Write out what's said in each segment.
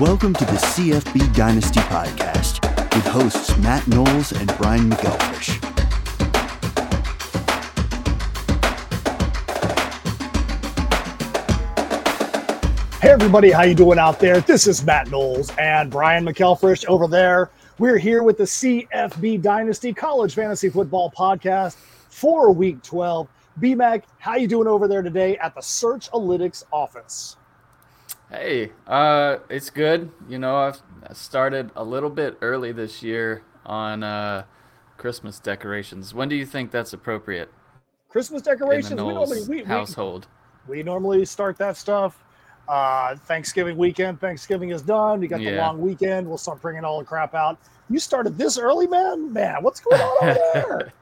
Welcome to the CFB Dynasty Podcast with hosts Matt Knowles and Brian McElfish. Hey everybody, how you doing out there? This is Matt Knowles and Brian McElfresh over there. We're here with the CFB Dynasty College Fantasy Football Podcast for Week 12. BMAC, how you doing over there today at the Searchalytics office? Hey, uh, it's good. You know, I've started a little bit early this year on uh, Christmas decorations. When do you think that's appropriate? Christmas decorations. We normally we, we, household. we normally start that stuff. Uh, Thanksgiving weekend. Thanksgiving is done. We got the long weekend. We'll start bringing all the crap out. You started this early, man. Man, what's going on over there?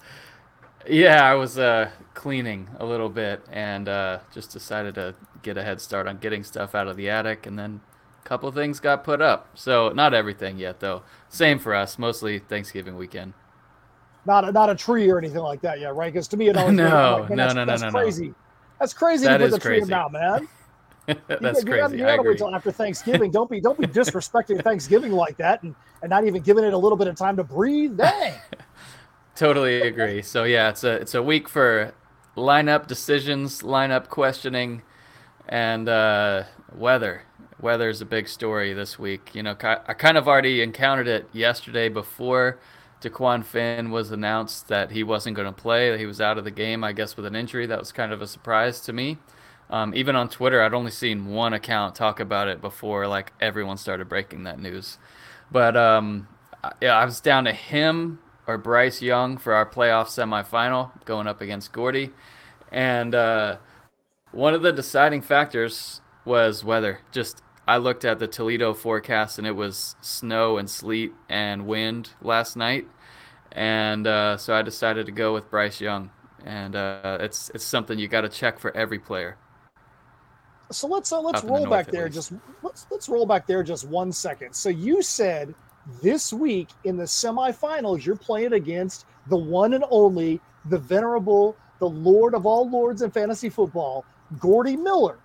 Yeah, I was uh, cleaning a little bit and uh, just decided to get a head start on getting stuff out of the attic, and then a couple things got put up. So not everything yet, though. Same for us. Mostly Thanksgiving weekend. Not a, not a tree or anything like that yet, right? Because to me, it always No, like, no, that's, no, no, that's no, no. crazy. That's crazy That to put is the tree crazy. down, man. You That's you gotta, crazy. you gotta wait till after Thanksgiving. Don't be don't be disrespecting Thanksgiving like that, and and not even giving it a little bit of time to breathe. Dang. Totally agree. So yeah, it's a it's a week for lineup decisions, lineup questioning, and uh, weather. Weather is a big story this week. You know, I kind of already encountered it yesterday before Dequan Finn was announced that he wasn't going to play, he was out of the game. I guess with an injury, that was kind of a surprise to me. Um, even on Twitter, I'd only seen one account talk about it before like everyone started breaking that news. But um, yeah, I was down to him or Bryce Young for our playoff semifinal going up against Gordy. And uh, one of the deciding factors was weather. Just I looked at the Toledo forecast and it was snow and sleet and wind last night. And uh, so I decided to go with Bryce Young. And uh, it's it's something you got to check for every player. So let's uh, let's roll back there just let's let's roll back there just one second. So you said this week in the semifinals you're playing against the one and only, the venerable, the Lord of all lords in fantasy football, Gordy Miller.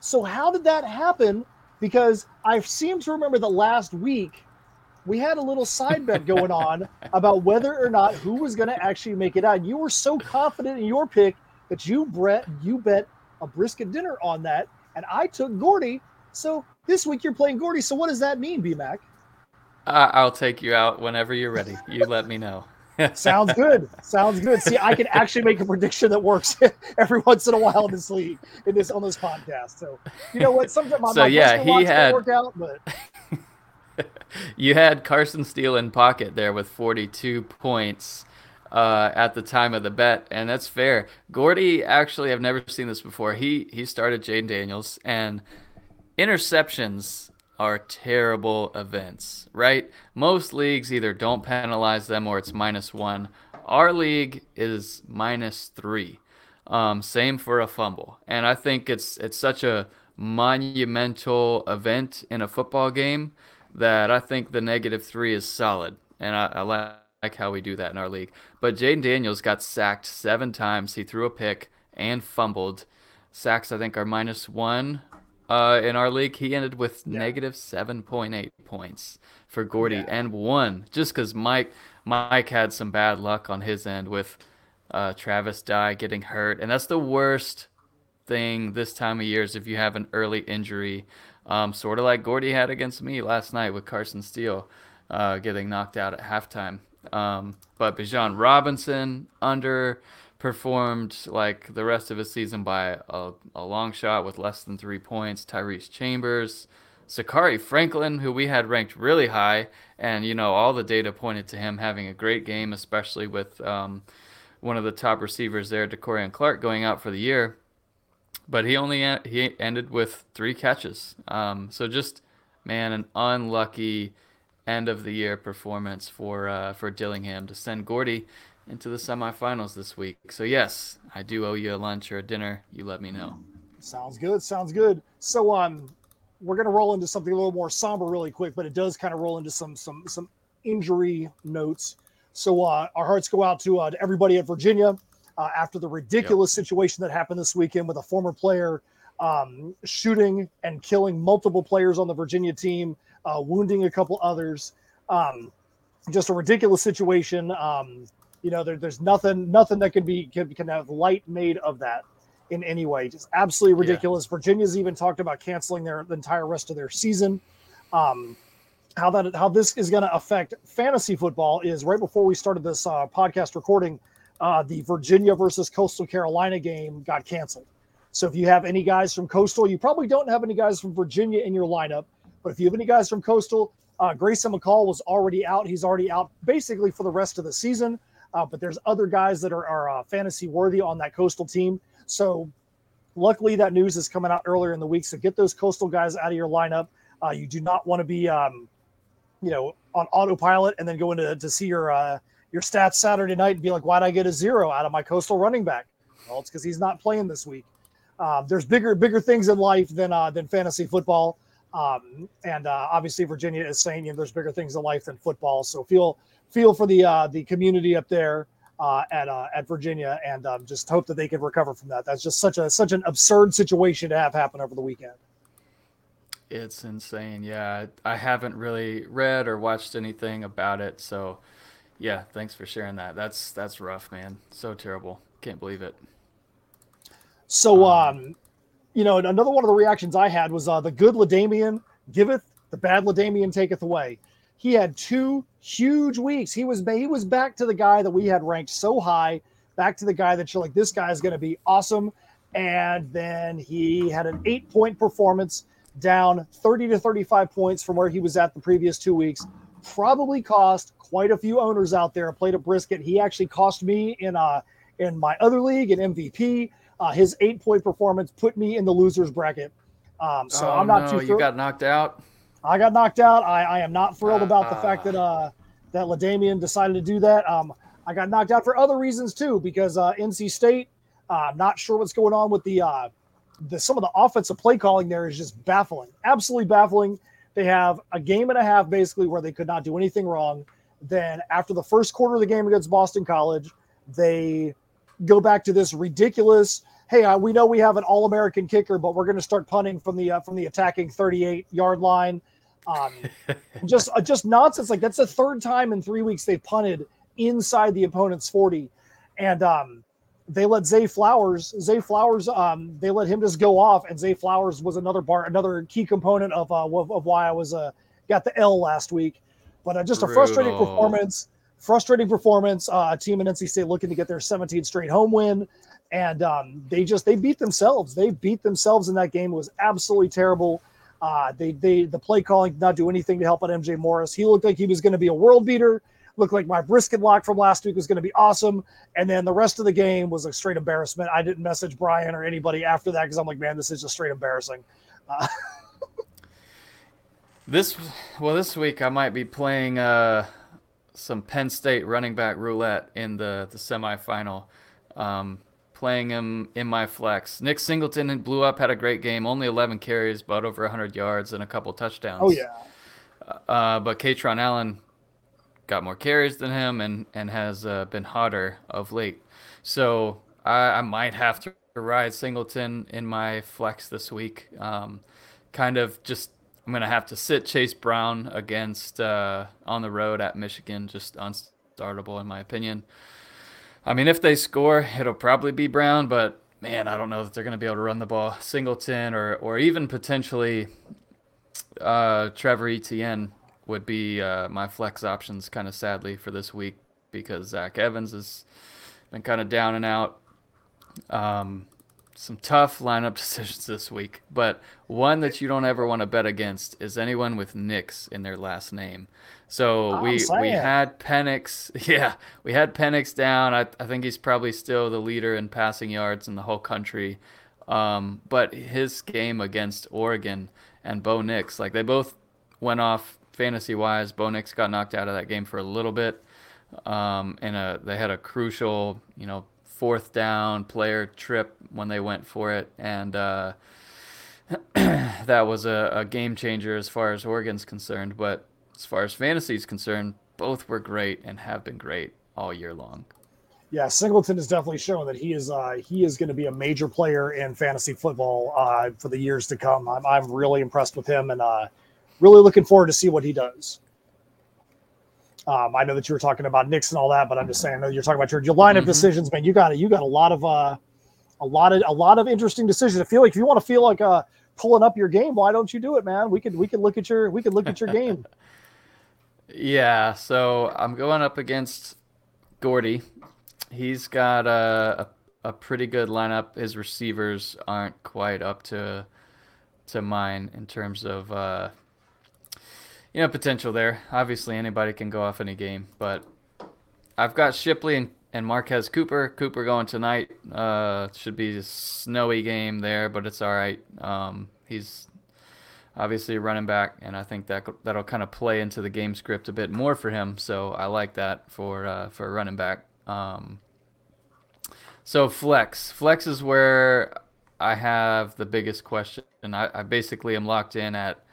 So how did that happen? Because I seem to remember that last week we had a little side bet going on about whether or not who was going to actually make it out. You were so confident in your pick that you Brett you bet a brisket dinner on that, and I took Gordy. So this week you're playing Gordy. So what does that mean, BMAC? I I'll take you out whenever you're ready. You let me know. Sounds good. Sounds good. See, I can actually make a prediction that works every once in a while in this league, in this on this podcast. So you know what? Sometimes my, So, my yeah, he had- work out, but you had Carson Steele in pocket there with 42 points uh, at the time of the bet, and that's fair. Gordy, actually, I've never seen this before. He he started Jayden Daniels, and interceptions are terrible events, right? Most leagues either don't penalize them or it's minus one. Our league is minus three. Um, same for a fumble, and I think it's it's such a monumental event in a football game that I think the negative three is solid, and I, I like how we do that in our league. But Jayden Daniels got sacked seven times. He threw a pick and fumbled. Sacks, I think, are minus one uh, in our league. He ended with negative 7.8 points for Gordy Yeah. and one just because Mike Mike had some bad luck on his end with uh, Travis Dye getting hurt, and that's the worst thing this time of year is if you have an early injury, um, sort of like Gordy had against me last night with Carson Steele uh, getting knocked out at halftime. Um, but Bijan Robinson underperformed like the rest of his season by a, a long shot with less than three points. Tyrese Chambers, Zakhari Franklin, who we had ranked really high, and you know all the data pointed to him having a great game, especially with um, one of the top receivers there, De'Corian Clark, going out for the year but he only en- he ended with three catches. Um, so just man, an unlucky end of the year performance for uh, for Dillingham to send Gordy into the semifinals this week. So yes, I do owe you a lunch or a dinner. You let me know. sounds good. Sounds good. So um, we're gonna roll into something a little more somber really quick, but it does kind of roll into some some some injury notes. So uh, our hearts go out to, uh, to everybody at Virginia uh, after the ridiculous situation that happened this weekend with a former player um, shooting and killing multiple players on the Virginia team, uh, wounding a couple others. Um, just a ridiculous situation. Um, you know, there, there's nothing nothing that can be can, can have light made of that in any way. Just absolutely ridiculous. Yeah. Virginia's even talked about canceling their the entire rest of their season. Um, how that how this is going to affect fantasy football is right before we started this uh, podcast recording, uh, the Virginia versus Coastal Carolina game got canceled. So if you have any guys from Coastal, you probably don't have any guys from Virginia in your lineup. But if you have any guys from Coastal, uh, Grayson McCall was already out. He's already out basically for the rest of the season. Uh, but there's other guys that are, are uh, fantasy worthy on that Coastal team. So luckily, that news is coming out earlier in the week. So get those Coastal guys out of your lineup. Uh, you do not want to be, um, you know, on autopilot and then go into to see your uh, your stats Saturday night and be like, why'd I get a zero out of my Coastal running back? Well, it's because he's not playing this week. Um, there's bigger bigger things in life than uh, than fantasy football. Um, and uh, obviously Virginia is saying you know, there's bigger things in life than football. So feel feel for the uh, the community up there uh, at uh, at Virginia, and um, just hope that they can recover from that. That's just such a such an absurd situation to have happen over the weekend. It's insane. Yeah, I haven't really read or watched anything about it, so yeah, thanks for sharing that. That's that's rough, man. So terrible. Can't believe it. So, um, um you know, another one of the reactions I had was uh, the good LaDainian giveth, the bad LaDainian taketh away. He had two huge weeks. He was he was back to the guy that we had ranked so high, back to the guy that you're like, this guy is going to be awesome. And then he had an eight point performance, down 30 to 35 points from where he was at the previous two weeks. Probably cost quite a few owners out there. A brisket. He actually cost me in uh in my other league in MVP. Uh, his eight point performance put me in the losers bracket. Um, so oh, I'm not no, too. Thrilled. You got knocked out. I got knocked out. I, I am not thrilled uh, about the fact that uh, that Ladamian decided to do that. Um, I got knocked out for other reasons too, because uh, NC State. Uh, I'm not sure what's going on with the uh, the some of the offensive play calling there is just baffling, absolutely baffling. They have a game and a half basically where they could not do anything wrong. Then after the first quarter of the game against Boston College, they go back to this ridiculous. Hey, uh, we know we have an All-American kicker, but we're going to start punting from the uh, from the attacking 38 yard line. Um, just uh, just nonsense. Like that's the third time in three weeks they've punted inside the opponent's 40, and um, they let Zay Flowers. Zay Flowers. Um, they let him just go off, and Zay Flowers was another bar, another key component of uh, of, of why I was uh, got the L last week. But uh, just a frustrating performance frustrating performance. Uh, a team in NC State looking to get their 17th straight home win, and um, they just they beat themselves. They beat themselves in that game. It was absolutely terrible. Uh, they they the play calling did not do anything to help out MJ Morris. He looked like he was going to be a world beater. Looked like my brisket lock from last week was going to be awesome, and then the rest of the game was a straight embarrassment. I didn't message Brian or anybody after that because I'm like, man, this is just straight embarrassing. Uh, this well, this week I might be playing. Uh some Penn State running back roulette in the the semifinal. Um, playing him in my flex. Nick Singleton blew up, had a great game, only 11 carries, but over 100 yards and a couple touchdowns. Oh yeah. Uh, but Kaytron Allen got more carries than him and and has uh, been hotter of late. So I, I, might have to ride Singleton in my flex this week. Um, kind of just I'm gonna have to sit Chase Brown against uh, on the road at Michigan, just unstartable in my opinion. I mean, if they score, it'll probably be Brown, but man, I don't know that they're gonna be able to run the ball. Singleton or or even potentially uh, Trevor Etienne would be uh, my flex options, kind of sadly for this week because Zach Evans has been kind of down and out. Um, some tough lineup decisions this week, but one that you don't ever want to bet against is anyone with Nix in their last name. So oh, we we had Penix, yeah, we had Penix down. I, I think he's probably still the leader in passing yards in the whole country. Um, but his game against Oregon and Bo Nix, like they both went off fantasy wise. Bo Nix got knocked out of that game for a little bit. Um, and a, they had a crucial, you know, fourth down player trip when they went for it, and uh, that was a, a, game changer as far as Oregon's concerned. But as far as fantasy is concerned, both were great and have been great all year long. Yeah, Singleton is definitely showing that he is uh, he is going to be a major player in fantasy football uh, for the years to come. I'm, I'm really impressed with him and uh, really looking forward to see what he does. Um, I know that you were talking about Nix and all that, but I'm just saying, I know you're talking about your, your lineup mm-hmm. decisions, man. You got it. You got a lot of uh, a lot of a lot of interesting decisions. I feel like if you want to feel like uh, pulling up your game, why don't you do it, man? We could we could look at your we could look at your game. yeah, so I'm going up against Gordy he's got a, a, a pretty good lineup. His receivers aren't quite up to to mine in terms of uh, you know potential there. Obviously, anybody can go off any game, but I've got Shipley and, and Marquez Cooper. Cooper going tonight. Uh, should be a snowy game there, but it's all right. Um, he's obviously running back, and I think that that'll kind of play into the game script a bit more for him. So I like that for uh, for running back. Um, so flex, flex is where I have the biggest question, and I, I basically am locked in at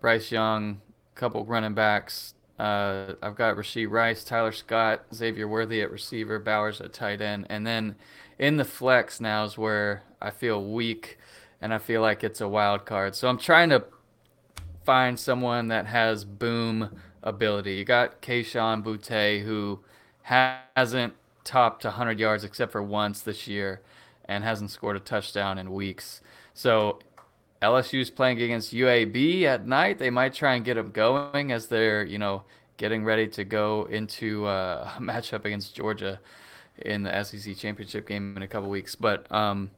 Bryce Young, couple running backs. Uh, I've got Rashee Rice, Tyler Scott, Xavier Worthy at receiver, Bowers at tight end, and then in the flex now is where I feel weak, and I feel like it's a wild card. So I'm trying to find someone that has boom ability. You got Kayshon Boutte, who hasn't topped 100 yards except for once this year and hasn't scored a touchdown in weeks. So LSU's playing against UAB at night. They might try and get them going as they're, you know, getting ready to go into uh, a matchup against Georgia in the SEC championship game in a couple weeks. But um,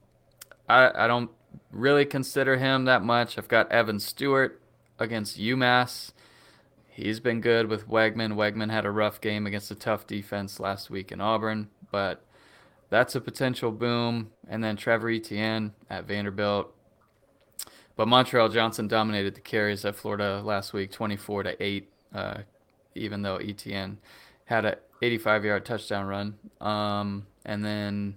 I, I don't really consider him that much. I've got Evan Stewart against UMass. He's been good with Weigman. Weigman had a rough game against a tough defense last week in Auburn, but that's a potential boom. And then Trevor Etienne at Vanderbilt. But Montrell Johnson dominated the carries at Florida last week, 24 to 8, uh, even though Etienne had a 85 yard touchdown run. Um, and then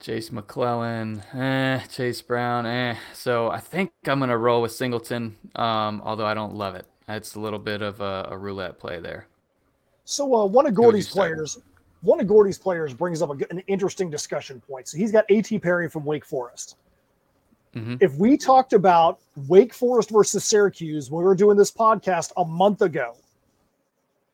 Jase McClellan, eh, Chase Brown, eh. So I think I'm going to roll with Singleton, um, although I don't love it. It's a little bit of a, a roulette play there. So uh, one of Gordy's players, one of Gordy's players brings up a, an interesting discussion point. So he's got A.T. Perry from Wake Forest. Mm-hmm. If we talked about Wake Forest versus Syracuse when we were doing this podcast a month ago,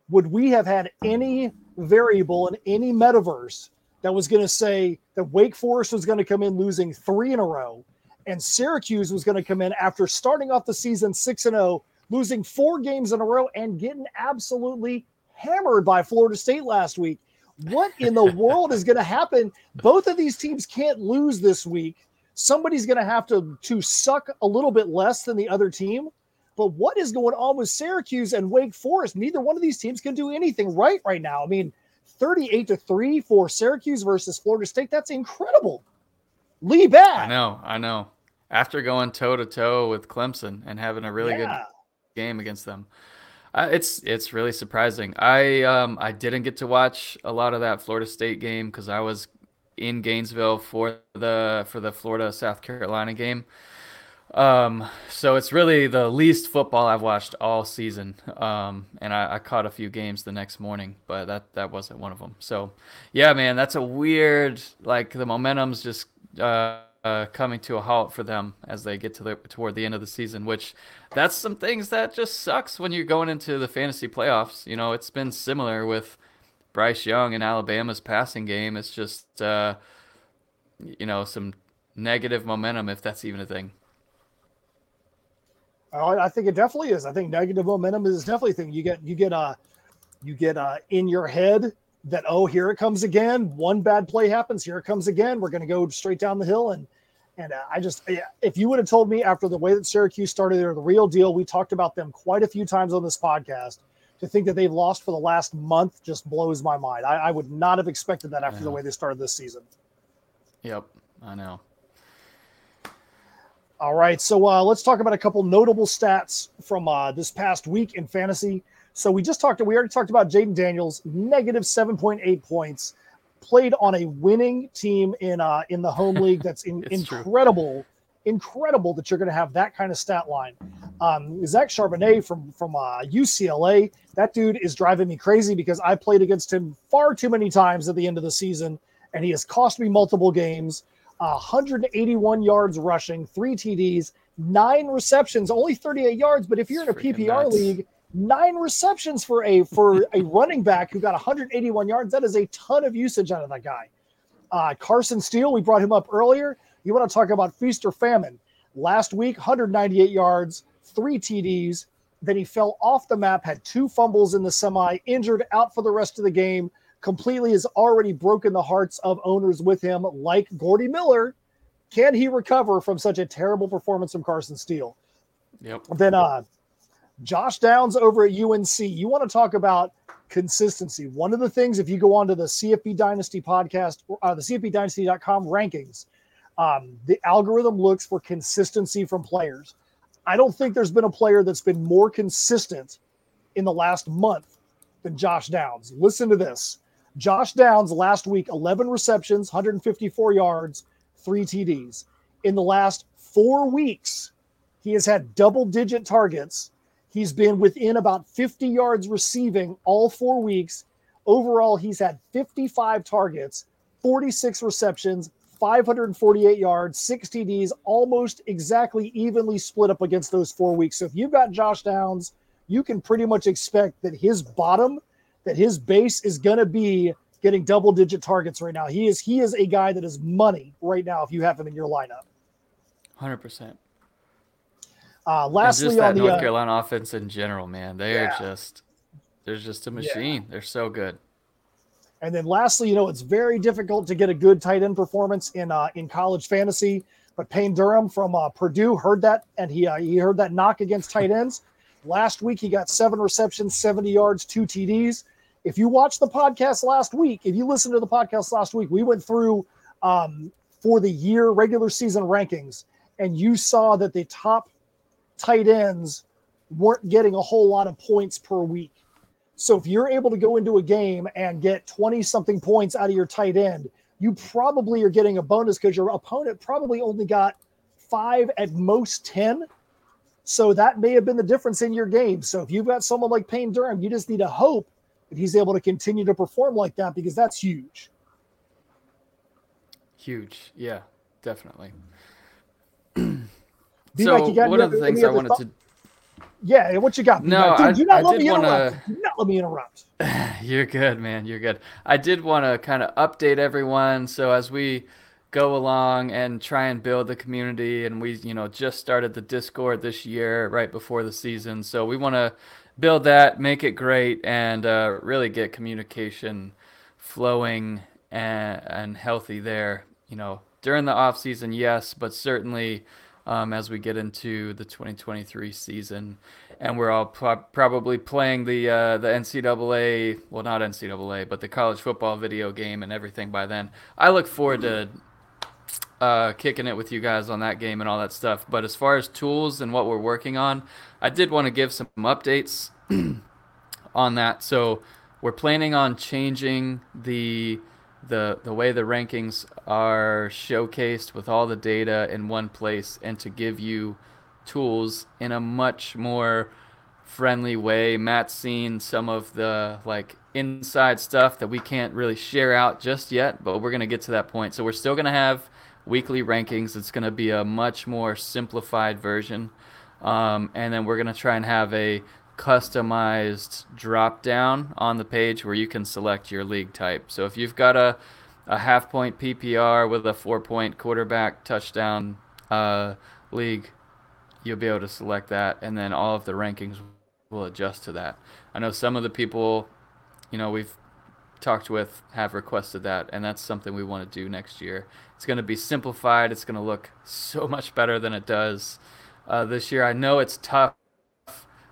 would we have had any variable in any metaverse that was going to say that Wake Forest was going to come in losing three in a row and Syracuse was going to come in after starting off the season 6 and 0 losing four games in a row and getting absolutely hammered by Florida State last week. What in the world is going to happen? Both of these teams can't lose this week. Somebody's going to have to to suck a little bit less than the other team. But what is going on with Syracuse and Wake Forest? Neither one of these teams can do anything right right now. I mean, 38 to 3 for Syracuse versus Florida State. That's incredible. Lee back. I know, I know. After going toe to toe with Clemson and having a really yeah. good game against them. Uh, it's it's really surprising. I um I didn't get to watch a lot of that Florida State game because I was in Gainesville for the for the Florida South Carolina game. Um, so it's really the least football I've watched all season. Um, and I, I, caught a few games the next morning, but that that wasn't one of them. So, yeah, man, that's a weird like the momentum's just uh, uh, coming to a halt for them as they get to the toward the end of the season. Which that's some things that just sucks when you're going into the fantasy playoffs. You know, it's been similar with Bryce Young and Alabama's passing game. It's just uh, you know some negative momentum if that's even a thing. I think it definitely is. I think negative momentum is definitely a thing. You get you get uh you get uh in your head that oh here it comes again. One bad play happens. Here it comes again. We're going to go straight down the hill and and uh, I just, if you would have told me after the way that Syracuse started, they're the real deal. We talked about them quite a few times on this podcast. To think that they've lost for the last month just blows my mind. I, I would not have expected that after the way they started this season. Yep, I know. All right, so uh, let's talk about a couple notable stats from uh, this past week in fantasy. So we just talked. We already talked about Jayden Daniels, negative seven point eight points played on a winning team in uh, in the home league. That's in, incredible. True. Incredible that you're going to have that kind of stat line. Um, Zach Charbonnet from from uh, UCLA, that dude is driving me crazy because I played against him far too many times at the end of the season, and he has cost me multiple games. Uh, 181 yards rushing, three TDs, nine receptions, only 38 yards. But if you're in a PPR nuts. league, nine receptions for a for a running back who got 181 yards, that is a ton of usage out of that guy. Uh, Carson Steele, we brought him up earlier. You want to talk about feast or famine? Last week, 198 yards, three TDs. Then he fell off the map, had two fumbles in the semi, injured, out for the rest of the game. Completely has already broken the hearts of owners with him, like Gordy Miller. Can he recover from such a terrible performance from Carson Steele? Yep. Then uh, Josh Downs over at UNC. You want to talk about consistency. One of the things, if you go onto the CFB Dynasty podcast, uh, the CFBDynasty.com rankings, um, the algorithm looks for consistency from players. I don't think there's been a player that's been more consistent in the last month than Josh Downs. Listen to this. Josh Downs last week, 11 receptions, 154 yards, three TDs. In the last four weeks, he has had double digit targets He's been within about 50 yards receiving all four weeks. Overall, he's had 55 targets, 46 receptions, 548 yards, 6 TDs, almost exactly evenly split up against those four weeks. So if you've got Josh Downs, you can pretty much expect that his bottom, that his base is going to be getting double digit targets right now. He is he is a guy that is money right now if you have him in your lineup. 100%. Uh, lastly, just that on the North uh, Carolina offense in general, man, they yeah. are just they're just a machine. Yeah. They're so good. And then lastly, you know, it's very difficult to get a good tight end performance in uh, in college fantasy. But Payne Durham from uh, Purdue heard that, and he uh, he heard that knock against tight ends. Last week, he got seven receptions, 70 yards, two TDs. If you watched the podcast last week, if you listened to the podcast last week, we went through um, for the year regular season rankings, and you saw that the top tight ends weren't getting a whole lot of points per week. So if you're able to go into a game and get 20 something points out of your tight end, you probably are getting a bonus because your opponent probably only got five at most 10. So that may have been the difference in your game. So if you've got someone like Payne Durham, you just need to hope that he's able to continue to perform like that because that's huge. Huge. Yeah, definitely. so one of the things I wanted to. Yeah, what you got? No, Dude, I, do not I let me wanna... interrupt. Do not let me interrupt. You're good, man. You're good. I did want to kind of update everyone. So as we go along and try and build the community, and we, you know, just started the Discord this year, right before the season. So we want to build that, make it great, and uh, really get communication flowing and, and healthy there. You know, during the off season, yes, but certainly um, as we get into the 2023 season, and we're all pro- probably playing the uh, the NCAA, well, not NCAA, but the college football video game and everything by then. I look forward to uh, kicking it with you guys on that game and all that stuff. But as far as tools and what we're working on, I did want to give some updates on that. So we're planning on changing the the the way the rankings are showcased with all the data in one place and to give you tools in a much more friendly way. Matt's seen some of the like inside stuff that we can't really share out just yet, but we're going to get to that point. So we're still going to have weekly rankings. It's going to be a much more simplified version. Um, and then we're going to try and have a customized drop down on the page where you can select your league type. So if you've got a, a half point PPR with a four point quarterback touchdown uh, league, you'll be able to select that, and then all of the rankings will adjust to that. I know some of the people, you know, we've talked with have requested that, and that's something we want to do next year. It's going to be simplified. It's going to look so much better than it does uh, this year. I know it's tough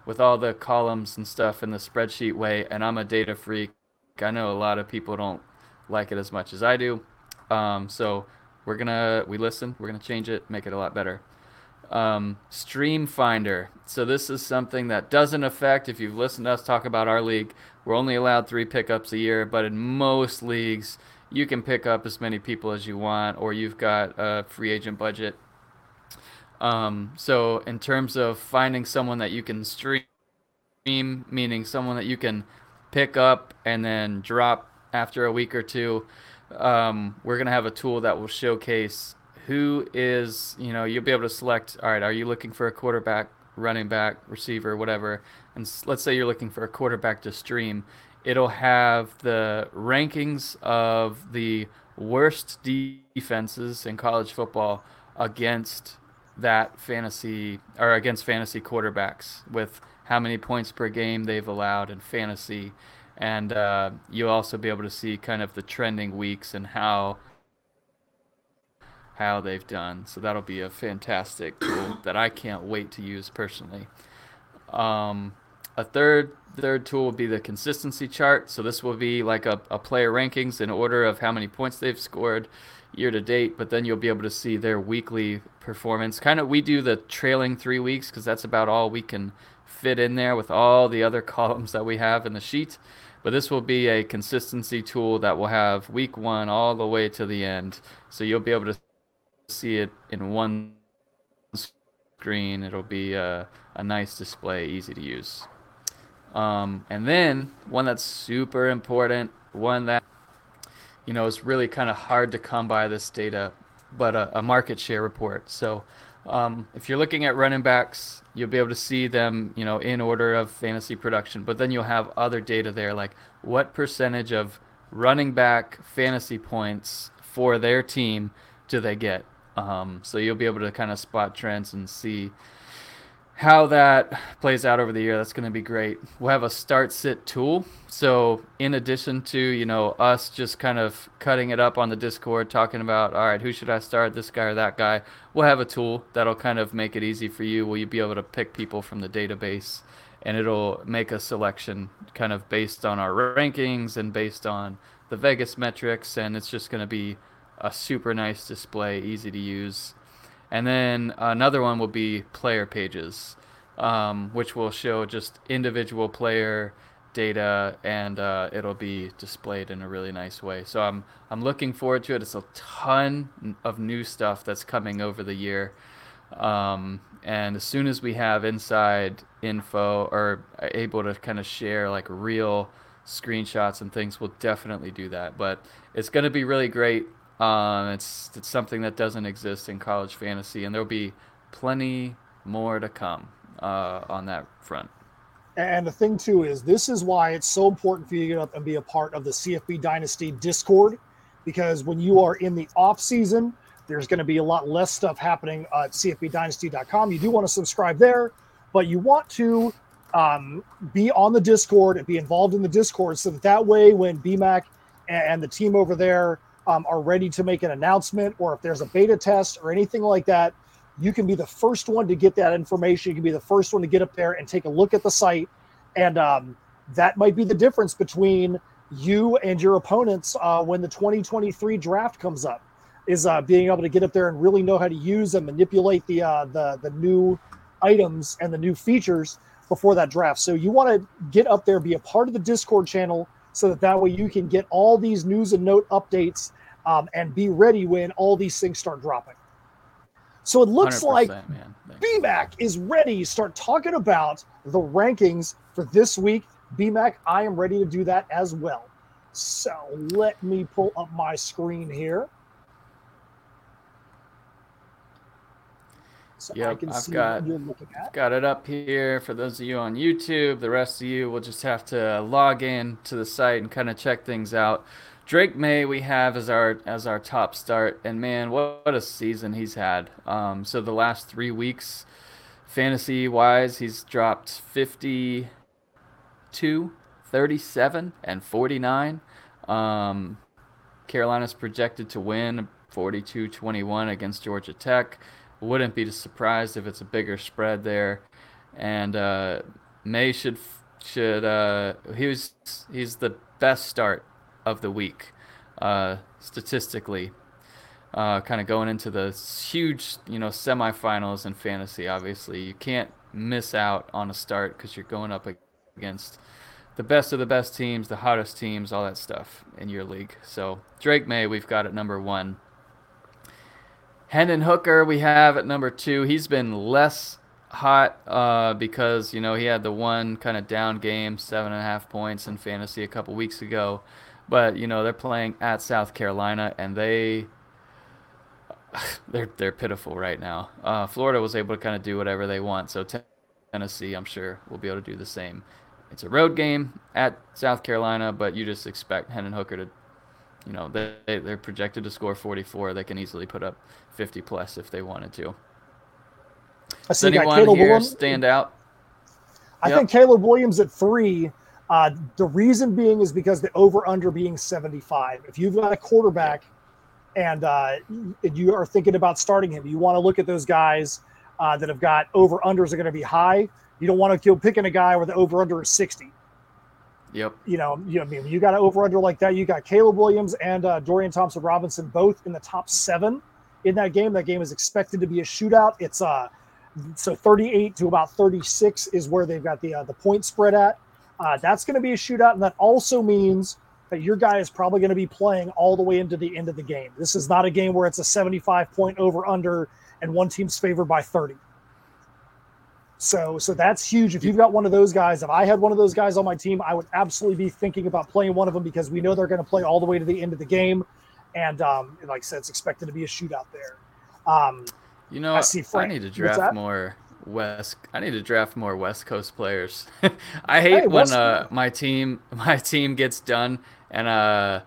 with all the columns and stuff in the spreadsheet way, and I'm a data freak. I know a lot of people don't like it as much as I do. Um, so we're gonna we listen. We're gonna change it, make it a lot better. Um, Stream Finder. So this is something that doesn't affect. If you've listened to us talk about our league, we're only allowed three pickups a year, but in most leagues, you can pick up as many people as you want, or you've got a free agent budget Um, so in terms of finding someone that you can stream, meaning someone that you can pick up and then drop after a week or two, um, we're gonna have a tool that will showcase who is, you know, you'll be able to select. All right, are you looking for a quarterback, running back, receiver, whatever? And let's say you're looking for a quarterback to stream. It'll have the rankings of the worst defenses in college football against that fantasy or against fantasy quarterbacks with how many points per game they've allowed in fantasy. And uh, you'll also be able to see kind of the trending weeks and how how they've done. So that'll be a fantastic tool that I can't wait to use personally. Um, a third third tool will be the consistency chart. So this will be like a, a player rankings in order of how many points they've scored year to date, but then you'll be able to see their weekly performance. Kind of we do the trailing three weeks because that's about all we can fit in there with all the other columns that we have in the sheet. But this will be a consistency tool that will have week one all the way to the end. So you'll be able to see it in one screen. It'll be a, a nice display, easy to use. Um, and then one that's super important, one that you know it's really kind of hard to come by this data, but a, a market share report. So um, if you're looking at running backs, you'll be able to see them, you know, in order of fantasy production. But then you'll have other data there, like what percentage of running back fantasy points for their team do they get? Um, so you'll be able to kind of spot trends and see how that plays out over the year that's going to be great. We'll have a start sit tool. So in addition to you know us just kind of cutting it up on the discord talking about all right who should i start this guy or that guy? We'll have a tool that'll kind of make it easy for you will you be able to pick people from the database and it'll make a selection kind of based on our rankings and based on the vegas metrics and it's just going to be a super nice display easy to use and then another one will be player pages, um, which will show just individual player data, and uh, it'll be displayed in a really nice way. So I'm I'm looking forward to it. It's a ton of new stuff that's coming over the year. Um, and as soon as we have inside info or able to kind of share like real screenshots and things, we'll definitely do that. But it's going to be really great. Um, it's it's something that doesn't exist in college fantasy, and there'll be plenty more to come uh, on that front. And the thing too is, this is why it's so important for you to get up and be a part of the CFB Dynasty Discord, because when you are in the off season, there's going to be a lot less stuff happening at CFBDynasty.com. You do want to subscribe there, but you want to um, be on the Discord and be involved in the Discord, so that that way, when BMAC and the team over there um, are ready to make an announcement or if there's a beta test or anything like that, you can be the first one to get that information. You can be the first one to get up there and take a look at the site. And um, that might be the difference between you and your opponents uh, when the 2023 draft comes up is uh, being able to get up there and really know how to use and manipulate the uh, the the new items and the new features before that draft. So you want to get up there, be a part of the Discord channel, so that that way you can get all these news and note updates um, and be ready when all these things start dropping. So it looks like BMAC is ready to start talking about the rankings for this week. BMAC, I am ready to do that as well. So let me pull up my screen here. So yep, I've got, got it up here for those of you on YouTube. The rest of you will just have to log in to the site and kind of check things out. Drake Maye we have as our as our top start, and man, what, what a season he's had. Um, so the last three weeks, fantasy wise, he's dropped 52, 37, and 49. Um, Carolina's projected to win 42-21 against Georgia Tech. Wouldn't be surprised if it's a bigger spread there, and uh, Maye should should uh, he was he's the best start of the week, uh, statistically. Uh, kind of going into the huge, you know, semifinals in fantasy. Obviously, you can't miss out on a start because you're going up against the best of the best teams, the hottest teams, all that stuff in your league. So Drake Maye, we've got at number one. Hendon Hooker, we have at number two. He's been less hot uh, because you know he had the one kind of down game, seven and a half points in fantasy a couple weeks ago. But you know they're playing at South Carolina, and they they're they're pitiful right now. Uh, Florida was able to kind of do whatever they want, so Tennessee, I'm sure, will be able to do the same. It's a road game at South Carolina, but you just expect Hendon Hooker to you know, they they're projected to score 44. They can easily put up 50 plus if they wanted to. I see Does anyone here Williams. stand out? I yep. think Caleb Williams at three. Uh, the reason being is because the over under being 75. If you've got a quarterback and uh, you are thinking about starting him, you want to look at those guys uh, that have got over unders are going to be high. You don't want to kill picking a guy where the over under is 60. Yep. You know, you know, I mean, you got an over under like that. You got Caleb Williams and uh, Dorian Thompson Robinson both in the top seven in that game. That game is expected to be a shootout. It's uh, so 38 to about 36 is where they've got the uh, the point spread at. Uh, that's going to be a shootout, and that also means that your guy is probably going to be playing all the way into the end of the game. This is not a game where it's a 75 point over under and one team's favored by 30. So so that's huge. If you've got one of those guys, if I had one of those guys on my team, I would absolutely be thinking about playing one of them because we know they're going to play all the way to the end of the game, and um, like I said, it's expected to be a shootout there. Um, you know, I, see Frank, I need to draft more West. I need to draft more West Coast players. I hate hey, when uh, my team my team gets done and uh,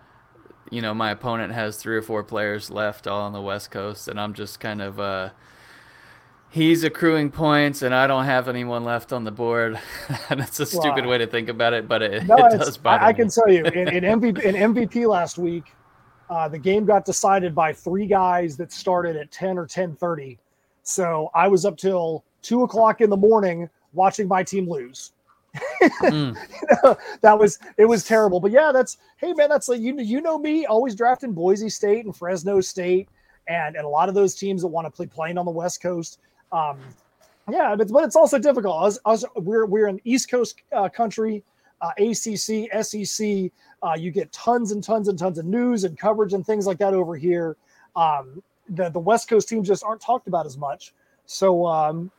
you know my opponent has three or four players left all on the West Coast, and I'm just kind of uh he's accruing points and I don't have anyone left on the board. and it's a stupid way to think about it, but it, no, it does bother I, I can tell you in, in, MVP, in MVP last week, uh, the game got decided by three guys that started at 10 or 1030. So I was up till two o'clock in the morning watching my team lose. mm. you know, that was it was terrible. But yeah, that's hey man, that's like you you know me, always drafting Boise State and Fresno State and, and a lot of those teams that want to play playing on the West Coast. Um, yeah, but, but it's also difficult. Us, us, we're we're an East Coast uh, country, uh, ACC, SEC. Uh, you get tons and tons and tons of news and coverage and things like that over here. Um, the the West Coast teams just aren't talked about as much. So um,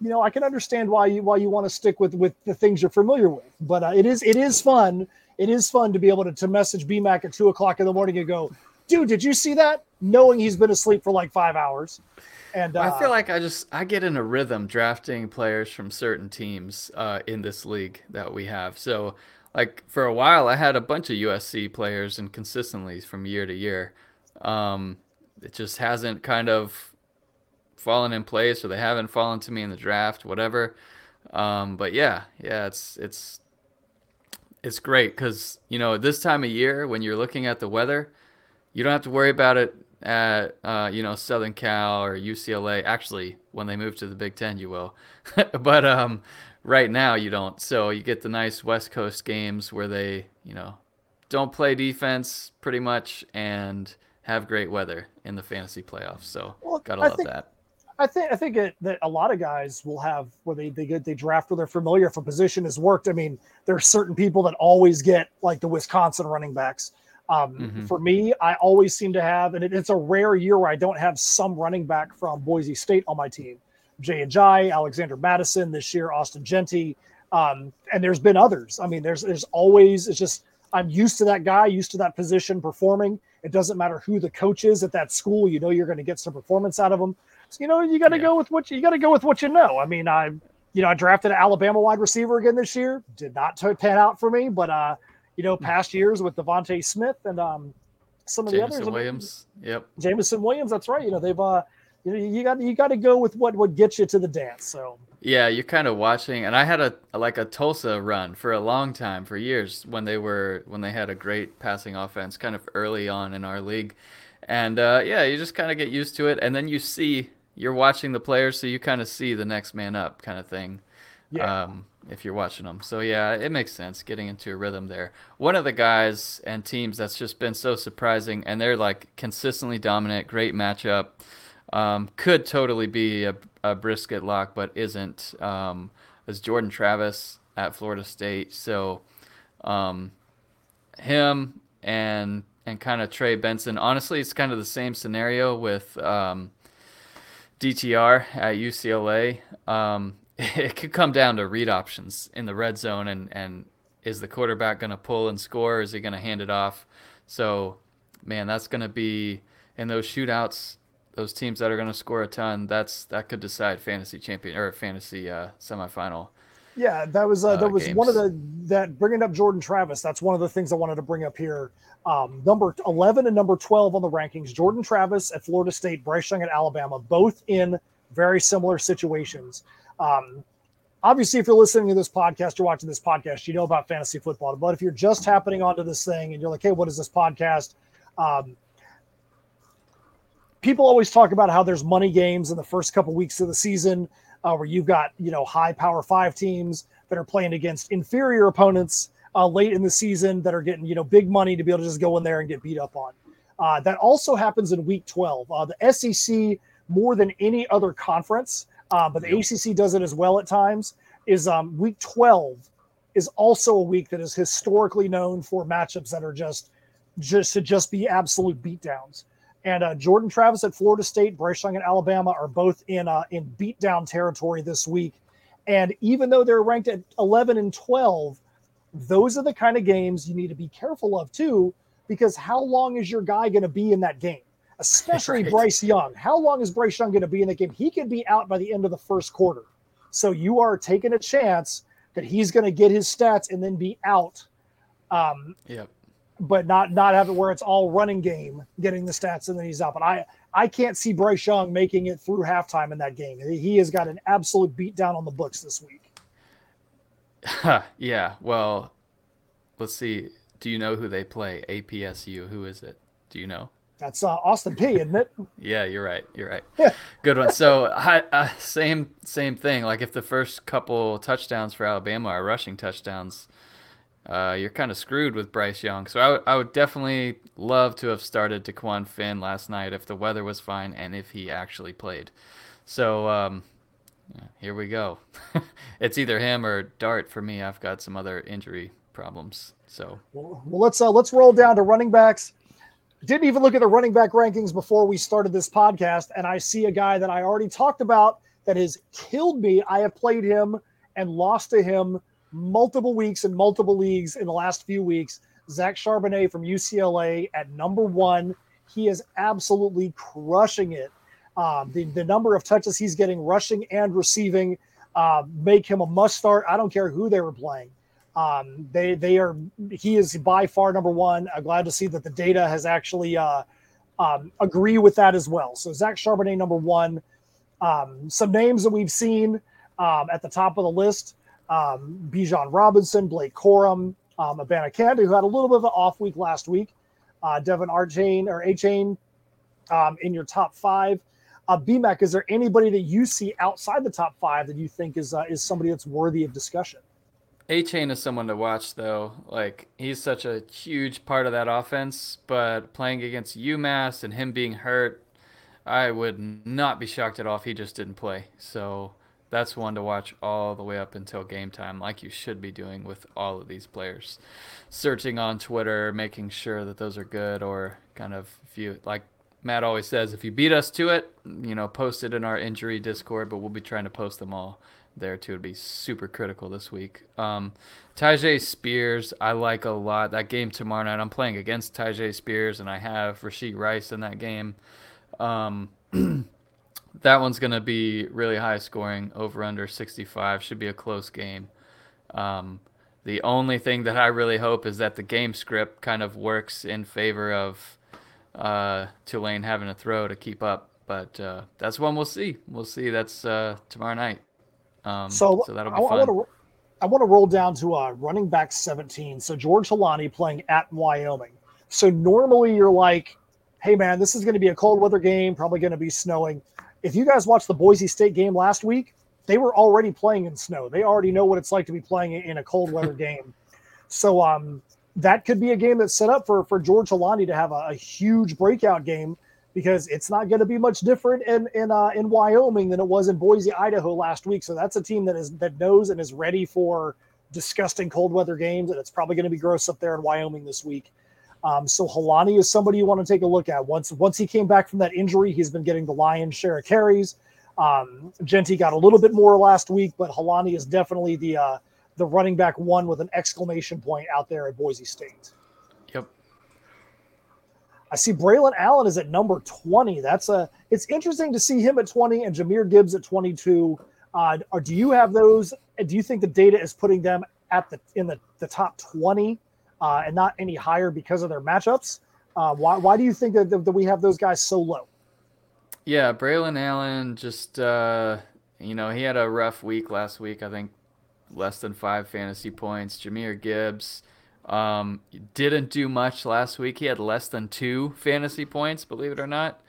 you know, I can understand why you why you want to stick with with the things you're familiar with. But uh, it is it is fun. It is fun to be able to, to message BMAC at two o'clock in the morning and go, dude, did you see that? Knowing he's been asleep for like five hours. And uh, I feel like I just I get in a rhythm drafting players from certain teams uh, in this league that we have. So like for a while I had a bunch of USC players and consistently from year to year. Um, it just hasn't kind of fallen in place or they haven't fallen to me in the draft, whatever. Um, but yeah, yeah, it's it's it's great because you know this time of year when you're looking at the weather, you don't have to worry about it at uh, you know Southern Cal or UCLA. Actually, when they move to the Big Ten, you will. but um, right now, you don't. So you get the nice West Coast games where they you know don't play defense pretty much and have great weather in the fantasy playoffs. So well, gotta I love think, that. I think I think it, that a lot of guys will have where they they get they draft where they're familiar if a position has worked. I mean, there are certain people that always get like the Wisconsin running backs um, mm-hmm. For me, I always seem to have, and it, it's a rare year where I don't have some running back from Boise State on my team. Jay Ajayi, Alexander Mattison this year, Ashton Jeanty, um, and there's been others. I mean, there's there's always it's just I'm used to that guy, used to that position performing. It doesn't matter who the coach is at that school. You know you're going to get some performance out of them. So, you know you got to yeah. go with what you, you got to go with what you know. I mean, I you know I drafted an Alabama wide receiver again this year. Did not pan out for me, but uh, you know, past years with DeVonta Smith and um, some of Jameson the others. Williams. Yep. Jameson Williams. That's right. You know, they've uh, you got you got to go with what what gets you to the dance. So. Yeah, you're kind of watching, and I had a like a Tulsa run for a long time, for years when they were when they had a great passing offense, kind of early on in our league, and uh, yeah, you just kind of get used to it, and then you see you're watching the players, so you kind of see the next man up, kind of thing. Yeah. Um, if you're watching them. So yeah, it makes sense getting into a rhythm there. One of the guys and teams that's just been so surprising, and they're like consistently dominant, great matchup. Um, could totally be a, a, brisket lock, but isn't. Um, is Jordan Travis at Florida State? So um, him and and kind of Trey Benson. Honestly, it's kind of the same scenario with um, DTR at UCLA. Um, it could come down to read options in the red zone and, and is the quarterback going to pull and score? Or is he going to hand it off? So, man, that's going to be in those shootouts. Those teams that are going to score a ton, that's that could decide fantasy champion or fantasy uh, semifinal. Yeah, that was uh, that uh, was games. one of the that bringing up Jordan Travis. That's one of the things I wanted to bring up here. Um, number eleven and number twelve on the rankings. Jordan Travis at Florida State, Bryce Young at Alabama, both in very similar situations. Um, obviously, if you're listening to this podcast, you're watching this podcast, you know about fantasy football. But if you're just happening onto this thing and you're like, hey, what is this podcast? Um, people always talk about how there's money games in the first couple weeks of the season uh, where you've got, you know, high power five teams that are playing against inferior opponents uh, late in the season that are getting, you know, big money to be able to just go in there and get beat up on. Uh, that also happens in week 12. Uh, the SEC, more than any other conference, uh, but the. ACC does it as well at times. Is um, week 12 is also a week that is historically known for matchups that are just just to just be absolute beatdowns. And uh, Jordan Travis at Florida State, Bryce Young at Alabama are both in uh, in beatdown territory this week. And even though they're ranked at 11 and 12, those are the kind of games you need to be careful of too, because how long is your guy going to be in that game? especially right. Bryce Young. How long is Bryce Young going to be in the game? He could be out by the end of the first quarter. So you are taking a chance that he's going to get his stats and then be out. Um, yep. But not not have it where it's all running game, getting the stats and then he's out. But I I can't see Bryce Young making it through halftime in that game. He has got an absolute beat down on the books this week. yeah. Well, let's see. Do you know who they play? APSU. Who is it? Do you know? That's uh, Austin Peay, isn't it? yeah, you're right. You're right. Yeah. Good one. So, uh, same same thing. Like if the first couple touchdowns for Alabama are rushing touchdowns, uh, you're kind of screwed with Bryce Young. So I, w- I would definitely love to have started Dequan Finn last night if the weather was fine and if he actually played. So um, here we go. it's either him or Dart for me. I've got some other injury problems. So well let's uh, let's roll down to running backs didn't even look at the running back rankings before we started this podcast, and I see a guy that I already talked about that has killed me. I have played him and lost to him multiple weeks in multiple leagues in the last few weeks. Zach Charbonnet from UCLA at number one. He is absolutely crushing it. Um, the, the number of touches he's getting, rushing and receiving, uh, make him a must start. I don't care who they were playing. Um, they they are he is by far number one. I'm glad to see that the data has actually uh, um, agree with that as well. So Zach Charbonnet number one. Um, some names that we've seen um, at the top of the list: um, Bijan Robinson, Blake Corum, um, Abanikanda, who had a little bit of an off week last week. Uh, Devon Archain or Achane um, in your top five. Uh, BMAC, is there anybody that you see outside the top five that you think is uh, is somebody that's worthy of discussion? Achane is someone to watch, though. Like he's such a huge part of that offense. But playing against UMass and him being hurt, I would not be shocked at all if he just didn't play. So that's one to watch all the way up until game time, like you should be doing with all of these players. Searching on Twitter, making sure that those are good, or kind of if you like Matt always says, if you beat us to it, you know, post it in our injury Discord. But we'll be trying to post them all there too would be super critical this week. Um, Tyjae Spears, I like a lot. That game tomorrow night, I'm playing against Tyjae Spears, and I have Rashee Rice in that game. Um, that one's going to be really high scoring, over under 65. Should be a close game. Um, the only thing that I really hope is that the game script kind of works in favor of uh, Tulane having a throw to keep up. But uh, that's one we'll see. We'll see. That's uh, tomorrow night. Um, so, so that'll be I, fun. I want to I want to roll down to uh, running back 17. So George Holani playing at Wyoming. So normally you're like, hey man, this is going to be a cold weather game, probably going to be snowing. If you guys watched the Boise State game last week, they were already playing in snow. They already know what it's like to be playing in a cold weather game. So um, that could be a game that's set up for for George Holani to have a, a huge breakout game because it's not going to be much different in in uh, in Wyoming than it was in Boise, Idaho last week. So that's a team that is that knows and is ready for disgusting cold weather games, and it's probably going to be gross up there in Wyoming this week. Um, so Holani is somebody you want to take a look at. Once once he came back from that injury, he's been getting the lion's share of carries. Um, Jeanty got a little bit more last week, but Holani is definitely the uh, the running back one with an exclamation point out there at Boise State. Yep. I see Braylon Allen is at number 20. That's a it's interesting to see him at 20 and Jahmyr Gibbs at 22. Uh, do you have those? Do you think the data is putting them at the in the, the top 20 uh, and not any higher because of their matchups? Uh, why, why do you think that, that we have those guys so low? Yeah, Braylon Allen just uh, you know he had a rough week last week. I think less than five fantasy points. Jahmyr Gibbs um, didn't do much last week. He had less than two fantasy points, believe it or not.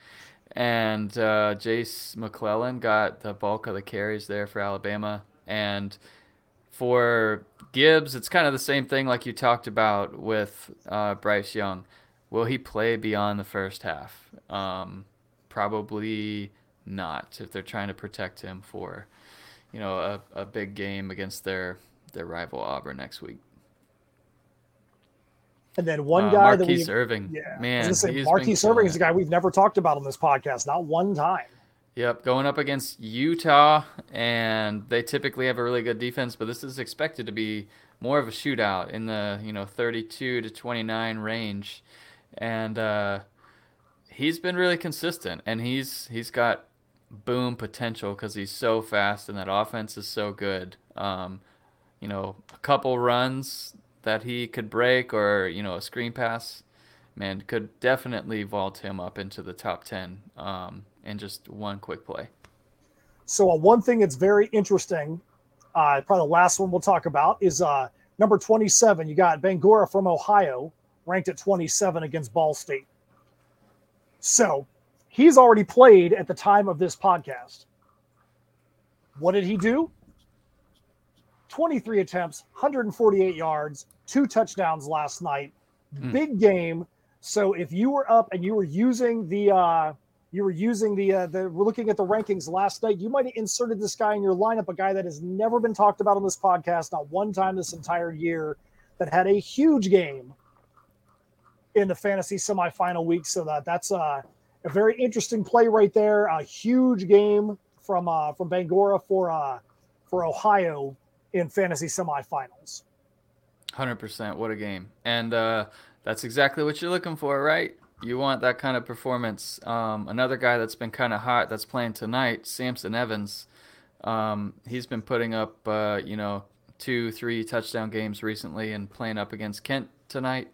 And uh, Jase McClellan got the bulk of the carries there for Alabama. And for Gibbs, it's kind of the same thing like you talked about with uh, Bryce Young. Will he play beyond the first half? Um, probably not if they're trying to protect him for, you know, a, a big game against their their rival Auburn next week. And then one Uh, guy that Marquise we Irving. yeah, Man, I was say he's Marquise Irving is a guy we've never talked about on this podcast, not one time. Yep, going up against Utah, and they typically have a really good defense, but this is expected to be more of a shootout in the you know 32 to 29 range, and uh, he's been really consistent, and he's he's got boom potential because he's so fast, and that offense is so good. Um, you know, a couple runs that he could break, or you know, a screen pass, man, could definitely vault him up into the top 10 um, in just one quick play. So uh, one thing that's very interesting, uh, probably the last one we'll talk about is uh, number 27. You got Bangura from Ohio, ranked at 27 against Ball State. So he's already played at the time of this podcast. What did he do? 23 attempts, 148 yards, two touchdowns last night. Hmm. Big game. So if you were up and you were using the uh, you were using the uh, the we're looking at the rankings last night, you might have inserted this guy in your lineup, a guy that has never been talked about on this podcast, not one time this entire year, that had a huge game in the fantasy semifinal week. So that that's uh, a very interesting play right there. A huge game from uh, from Bangura for uh, for Ohio in fantasy semifinals. 100%. What a game. And uh, that's exactly what you're looking for, right? You want that kind of performance. Um, another guy that's been kind of hot that's playing tonight, Samson Evans. Um, he's been putting up, uh, you know, two, three touchdown games recently and playing up against Kent tonight.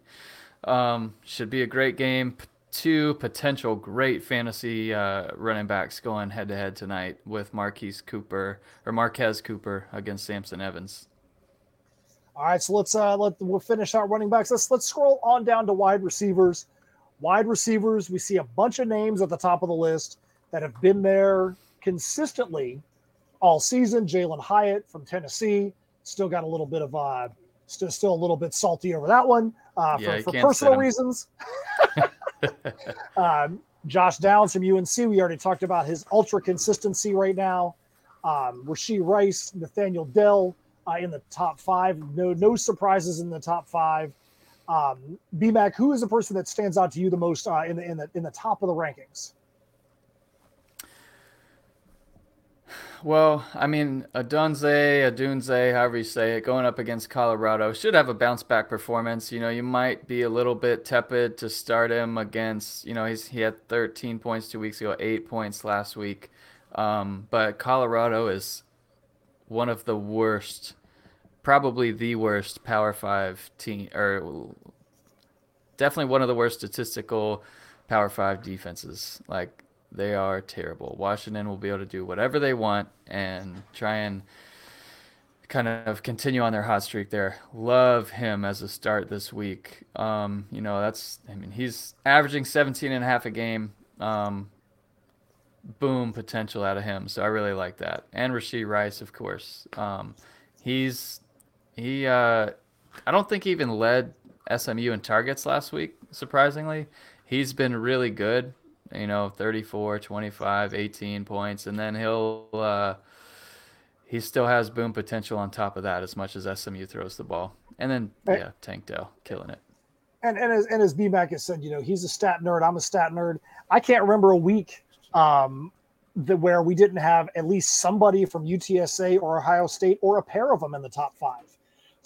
Um, should be a great game. Two potential great fantasy uh, running backs going head to head tonight with Marquise Cooper or Marquez Cooper against Samson Evans. All right, so let's uh let we'll finish out running backs. Let's let's scroll on down to wide receivers. Wide receivers, we see a bunch of names at the top of the list that have been there consistently all season. Jalin Hyatt from Tennessee still got a little bit of uh still still a little bit salty over that one uh, Yeah, for, for personal reasons. um, Josh Downs from UNC, we already talked about his ultra consistency right now. Um, Rasheed Rice, Nathaniel Dell uh, in the top five. No, no surprises in the top five. Um, BMAC, who is the person that stands out to you the most uh, in the in the in the top of the rankings? Well, I mean, Adunze, Adunze, however you say it, going up against Colorado should have a bounce back performance. You know, you might be a little bit tepid to start him against, you know, he's he had 13 points two weeks ago, eight points last week. Um, but Colorado is one of the worst, probably the worst Power Five team, or definitely one of the worst statistical Power Five defenses. Like they are terrible. Washington will be able to do whatever they want and try and kind of continue on their hot streak there. Love him as a start this week. Um, you know, that's I mean, he's averaging 17 and a half a game. Um, boom potential out of him. So I really like that. And Rasheed Rice, of course. Um, he's he uh I don't think he even led SMU in targets last week, surprisingly. He's been really good you know 34 25 18 points and then he'll uh he still has boom potential on top of that as much as smu throws the ball and then Right. yeah tank dell killing it And and as, and as BMAC has said, you know, he's a stat nerd. I'm a stat nerd. I can't remember a week um, the, where we didn't have at least somebody from UTSA or Ohio State or a pair of them in the top five.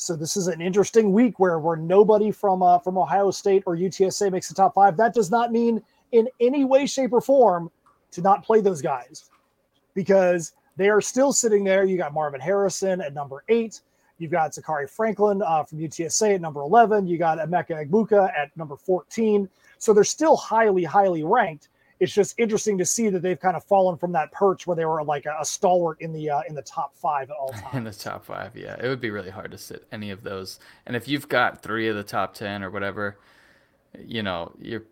So this is an interesting week where where nobody from uh, from Ohio State or UTSA makes the top five. That does not mean in any way, shape, or form to not play those guys because they are still sitting there. You got Marvin Harrison at number eight. You've got Zakhari Franklin uh, from UTSA at number 11. You got Emeka Egbuka at number 14. So they're still highly, highly ranked it's just interesting to see that they've kind of fallen from that perch where they were like a, a stalwart in the uh, in the top five at all times. In the top five, yeah, it would be really hard to sit any of those. And if you've got three of the top ten or whatever, you know, you're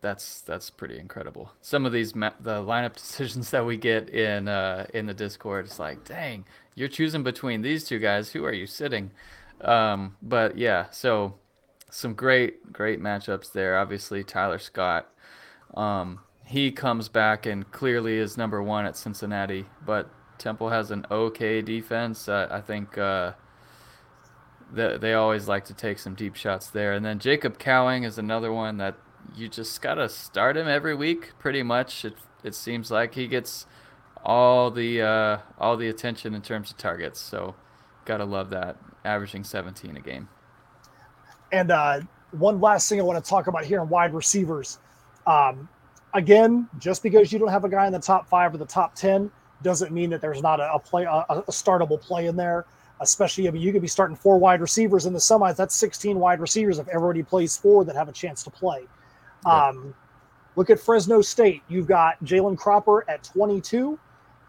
that's that's pretty incredible. Some of these ma- the lineup decisions that we get in uh, in the Discord, it's like, dang, you're choosing between these two guys. Who are you sitting? Um, but yeah, so some great great matchups there. Obviously, Tyler Scott. Um, he comes back and clearly is number one at Cincinnati. But Temple has an okay defense. Uh, I think uh, they, they always like to take some deep shots there. And then Jacob Cowing is another one that you just gotta start him every week, pretty much. It it seems like he gets all the uh, all the attention in terms of targets. So gotta love that, averaging 17 a game. And uh, one last thing I want to talk about here in wide receivers. Um, again, just because you don't have a guy in the top five or the top 10 doesn't mean that there's not a, a play, a, a, startable play in there. Especially, I mean, you could be starting four wide receivers in the semis. That's 16 wide receivers if everybody plays four that have a chance to play. Um, look at Fresno State. You've got Jalen Cropper at 22.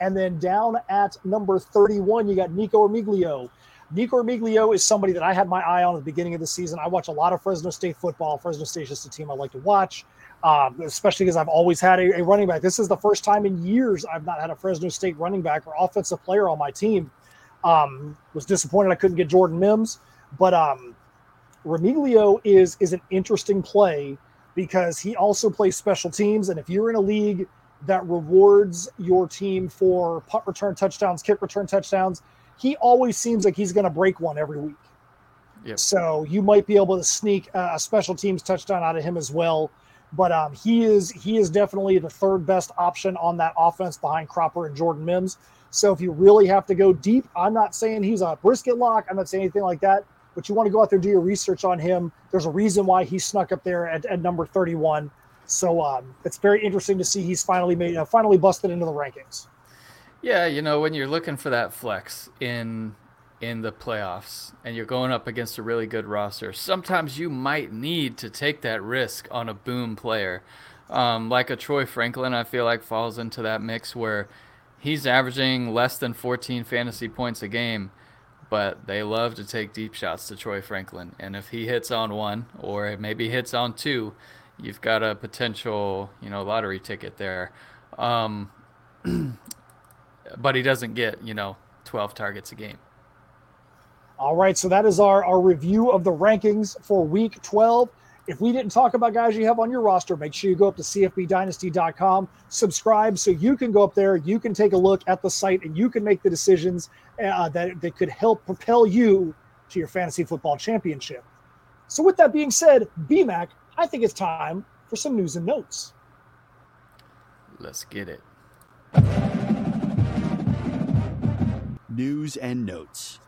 And then down at number 31, you got Nikko Remigio. Nikko Remigio is somebody that I had my eye on at the beginning of the season. I watch a lot of Fresno State football. Fresno State is just a team I like to watch um, especially because I've always had a, a, running back. This is the first time in years I've not had a Fresno State running back or offensive player on my team. Um, was disappointed I couldn't get Jordan Mims, but um, Remigio is is an interesting play because he also plays special teams, and if you're in a league that rewards your team for punt return touchdowns, kick return touchdowns, he always seems like he's going to break one every week. Yep. So you might be able to sneak a special teams touchdown out of him as well. But um, he is he is definitely the third best option on that offense behind Cropper and Jordan Mims. So if you really have to go deep, I'm not saying he's a brisket lock. I'm not saying anything like that. But you want to go out there and do your research on him. There's a reason why he snuck up there at, at number 31. So um, it's very interesting to see he's finally made uh, finally busted into the rankings. Yeah, you know when you're looking for that flex in in the playoffs and you're going up against a really good roster, sometimes you might need to take that risk on a boom player. Um, like a Troy Franklin, I feel like falls into that mix where he's averaging less than 14 fantasy points a game, but they love to take deep shots to Troy Franklin. And if he hits on one or maybe hits on two, you've got a potential, you know, lottery ticket there. Um, but he doesn't get, you know, 12 targets a game. All right, so that is our, our review of the rankings for week 12. If we didn't talk about guys you have on your roster, make sure you go up to cfbdynasty.com, subscribe so you can go up there, you can take a look at the site, and you can make the decisions uh, that, that could help propel you to your fantasy football championship. So, with that being said, BMAC, I think it's time for some news and notes. Let's get it. News and notes.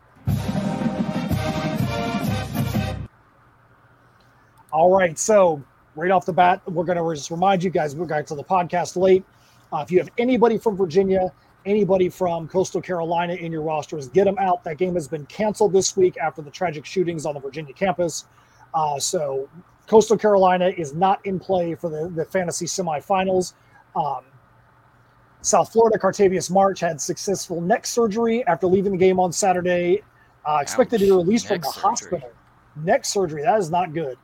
All right. So, right off the bat, we're going to just remind you guys we're going to the podcast late. Uh, if you have anybody from Virginia, anybody from Coastal Carolina in your rosters, get them out. That game has been canceled this week after the tragic shootings on the Virginia campus. Uh, so, Coastal Carolina is not in play for the, the fantasy semifinals. Um, South Florida, Cartavius March had successful neck surgery after leaving the game on Saturday. Uh, expected Ouch. to be released neck from the surgery. hospital. Neck surgery, that is not good.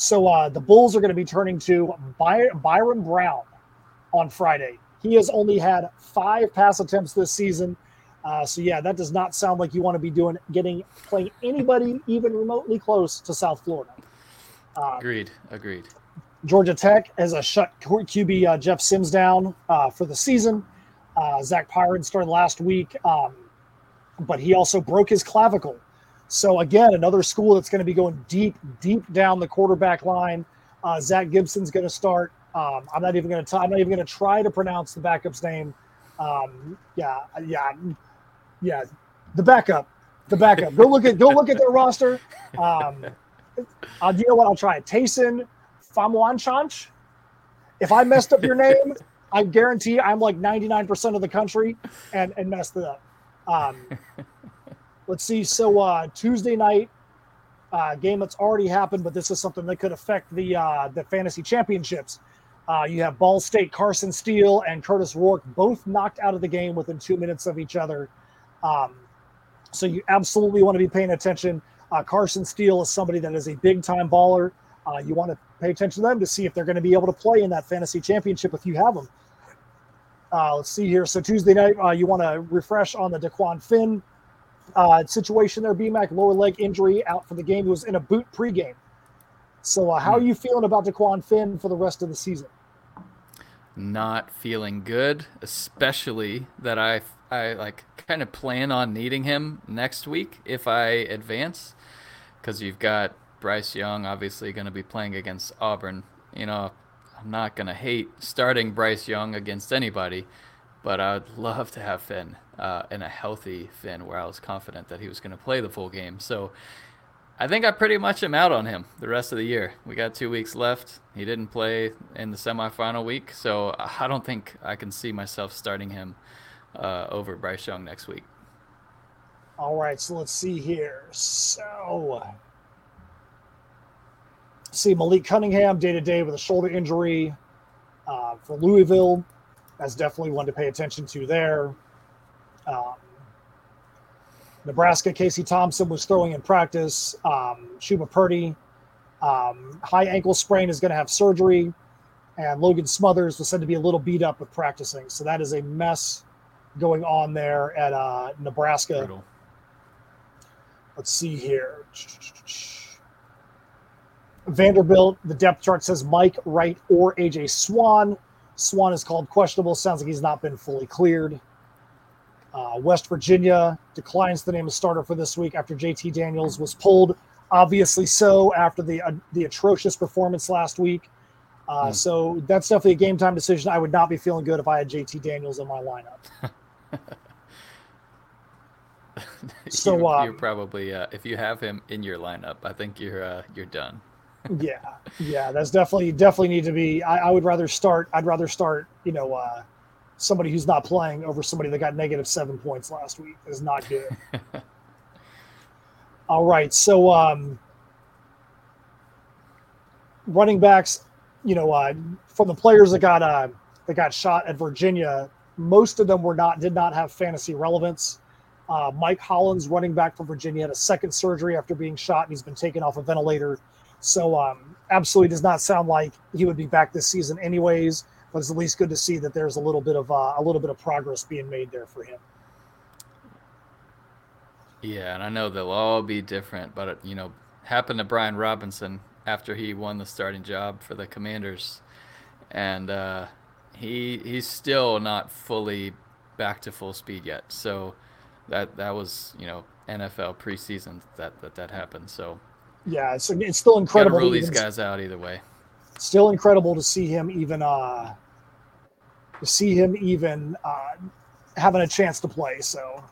So uh, the Bulls are going to be turning to By- Byrum Brown on Friday. He has only had five pass attempts this season. Uh, so yeah, that does not sound like you want to be doing getting playing anybody even remotely close to South Florida. Uh, agreed. Agreed. Georgia Tech has a shut QB uh, Jeff Sims down uh, for the season. Uh, Zach Pyron started last week, um, but he also broke his clavicle. So again, another school that's going to be going deep, deep down the quarterback line. Uh, Zach Gibson's going to start. Um, I'm not even going to. I'm not even going to try to pronounce the backup's name. Um, yeah, yeah, yeah. The backup, the backup. go look at go look at their roster. Um, uh, you know what? I'll try it. Tayson Famuanchanch. If I messed up your name, I guarantee I'm like 99% of the country and and messed it up. Um, let's see. So uh, Tuesday night uh, game that's already happened, but this is something that could affect the uh, the fantasy championships. Uh, you have Ball State Carson Steele and Kurtis Rourke both knocked out of the game within two minutes of each other. Um, so you absolutely want to be paying attention. Uh, Carson Steele is somebody that is a big time baller. Uh, you want to pay attention to them to see if they're going to be able to play in that fantasy championship if you have them. Uh, let's see here. So Tuesday night, uh, you want to refresh on the Dequan Finn uh, situation there. BMAC lower leg injury out for the game. He was in a boot pregame. So uh, how are hmm. you feeling about Dequan Finn for the rest of the season? Not feeling good, especially that I I like kind of plan on needing him next week if I advance, because you've got Bryce Young obviously going to be playing against Auburn. You know, I'm not going to hate starting Bryce Young against anybody, but I would love to have Finn uh, in a healthy Finn where I was confident that he was going to play the full game. So I think I pretty much am out on him the rest of the year. We got two weeks left. He didn't play in the semifinal week, so I don't think I can see myself starting him uh, over Bryce Young next week. All right, so let's see here. So, see Malik Cunningham day to day with a shoulder injury uh, for Louisville. That's definitely one to pay attention to there. Um, Nebraska, Casey Thompson was throwing in practice. Um, Chubba Purdy, um, high ankle sprain, is going to have surgery. And Logan Smothers was said to be a little beat up with practicing. So that is a mess going on there at uh, Nebraska. Brutal. Let's see here. Vanderbilt, the depth chart says Mike Wright or AJ Swann. Swann is called questionable. Sounds like he's not been fully cleared. Uh, West Virginia declines the name of starter for this week after JT Daniels was pulled. Obviously, so after the uh, the atrocious performance last week. Uh, mm. So that's definitely a game time decision. I would not be feeling good if I had JT Daniels in my lineup. so you, are um, probably uh, if you have him in your lineup, I think you're uh, you're done. Yeah, yeah, that's definitely definitely need to be. I, I, would rather start. I'd rather start. You know, uh, somebody who's not playing over somebody that got negative seven points last week is not good. All right, so um, running backs, you know, uh, from the players that got uh, that got shot at Virginia, most of them were not did not have fantasy relevance. Uh, Mike Hollins, running back from Virginia, had a second surgery after being shot, and he's been taken off a ventilator. So, um, absolutely does not sound like he would be back this season, anyways but it's at least good to see that there's a little bit of uh, a little bit of progress being made there for him. Yeah, and I know they'll all be different, but it, you know, happened to Brian Robinson after he won the starting job for the Commanders, and uh, he he's still not fully back to full speed yet. So that that was you know NFL preseason that that that happened. So yeah, it's it's still incredible. Gotta rule these guys out either way still incredible to see him even uh, to see him even uh, having a chance to play. So,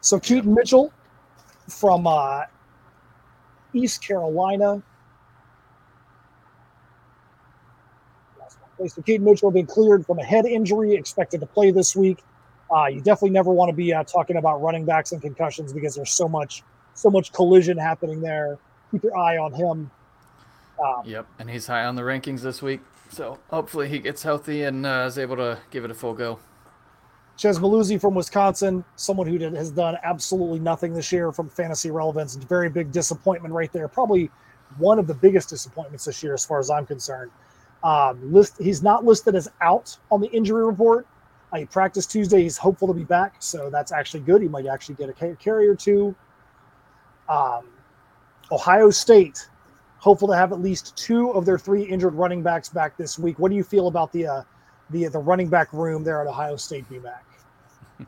so Keaton Mitchell from uh, East Carolina. So Keaton Mitchell being cleared from a head injury, expected to play this week. Uh, you definitely never want to be uh, talking about running backs and concussions because there's so much, so much collision happening there. Keep your eye on him. Um, yep, and he's high on the rankings this week, so hopefully he gets healthy and uh, is able to give it a full go. Chez Mellusi from Wisconsin, someone who did, has done absolutely nothing this year from fantasy relevance. Very big disappointment right there. Probably one of the biggest disappointments this year, as far as I'm concerned. Um, list, he's not listed as out on the injury report. Uh, he practiced Tuesday. He's hopeful to be back, so that's actually good. He might actually get a carry or two. Um, Ohio State hopeful to have at least two of their three injured running backs back this week. What do you feel about the uh, the the running back room there at Ohio State Be back.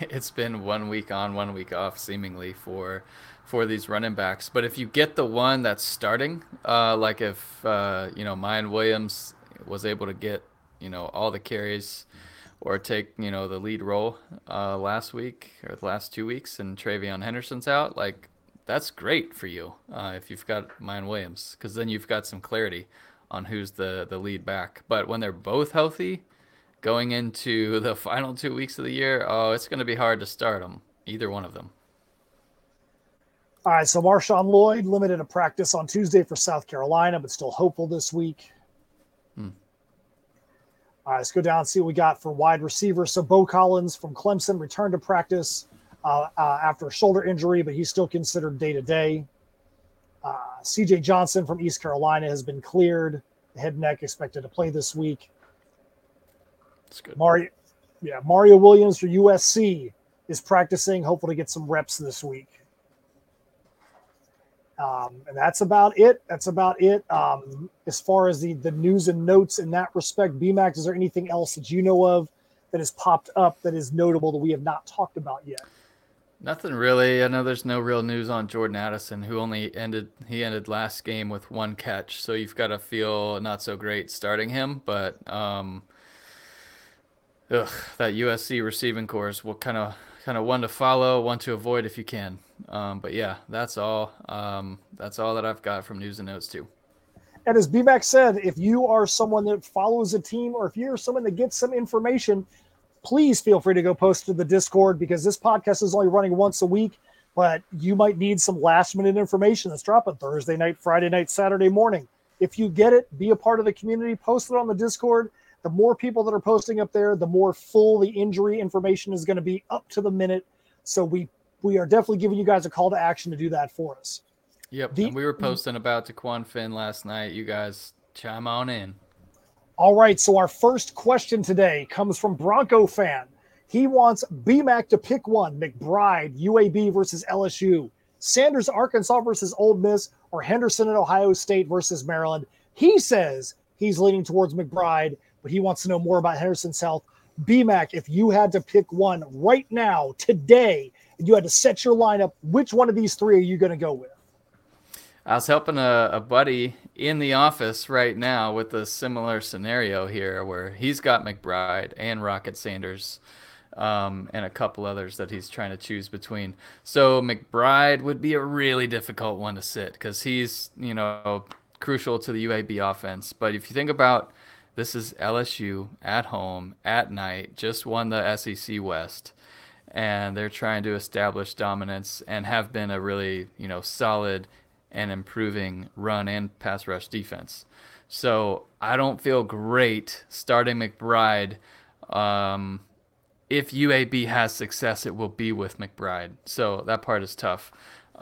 it's been one week on, one week off, seemingly for for these running backs. But if you get the one that's starting, uh, like if uh, you know Miyan Williams was able to get you know all the carries or take you know the lead role uh, last week or the last two weeks, and TreVeyon Henderson's out, like that's great for you uh, if you've got Miyan Williams, because then you've got some clarity on who's the the lead back. But when they're both healthy, going into the final two weeks of the year, oh, it's going to be hard to start them, either one of them. All right, so Marshawn Lloyd limited a practice on Tuesday for South Carolina, but still hopeful this week. All right, let's go down and see what we got for wide receivers. So Beaux Collins from Clemson returned to practice uh, uh, after a shoulder injury, but he's still considered day to day. CJ Johnson from East Carolina has been cleared. Head neck expected to play this week. That's good. Mario, yeah, Mario Williams for USC is practicing. Hopefully, to get some reps this week. Um, and that's about it. That's about it. Um, as far as the the news and notes in that respect, BMAC, is there anything else that you know of that has popped up that is notable that we have not talked about yet? Nothing really. I know there's no real news on Jordan Addison, who only ended he ended last game with one catch, so you've got to feel not so great starting him. But um, ugh, that USC receiving corps will kind of kind of one to follow, one to avoid if you can. Um, but yeah, that's all. Um, that's all that I've got from news and notes too. And as BMAC said, if you are someone that follows a team, or if you're someone that gets some information please feel free to go post to the Discord because this podcast is only running once a week, but you might need some last minute information that's dropping Thursday night, Friday night, Saturday morning. If you get it, be a part of the community, post it on the Discord. The more people that are posting up there, the more full the injury information is going to be up to the minute. So we we are definitely giving you guys a call to action to do that for us. Yep. The, and we were posting about Dequan Finn last night. You guys chime on in. All right, so our first question today comes from Bronco fan. He wants BMAC to pick one: McBride, UAB versus LSU, Sanders, Arkansas versus Ole Miss, or Henderson and Ohio State versus Maryland. He says he's leaning towards McBride, but he wants to know more about Henderson's health. BMAC, if you had to pick one right now, today, and you had to set your lineup, which one of these three are you going to go with? I was helping a, a buddy in the office right now with a similar scenario here where he's got McBride and Rocket Sanders um, and a couple others that he's trying to choose between. So McBride would be a really difficult one to sit because he's, you know, crucial to the UAB offense. But if you think about this is LSU at home at night, just won the SEC West. And they're trying to establish dominance and have been a really, you know, solid and improving run and pass rush defense. So I don't feel great starting McBride. Um, if UAB has success, it will be with McBride. So that part is tough.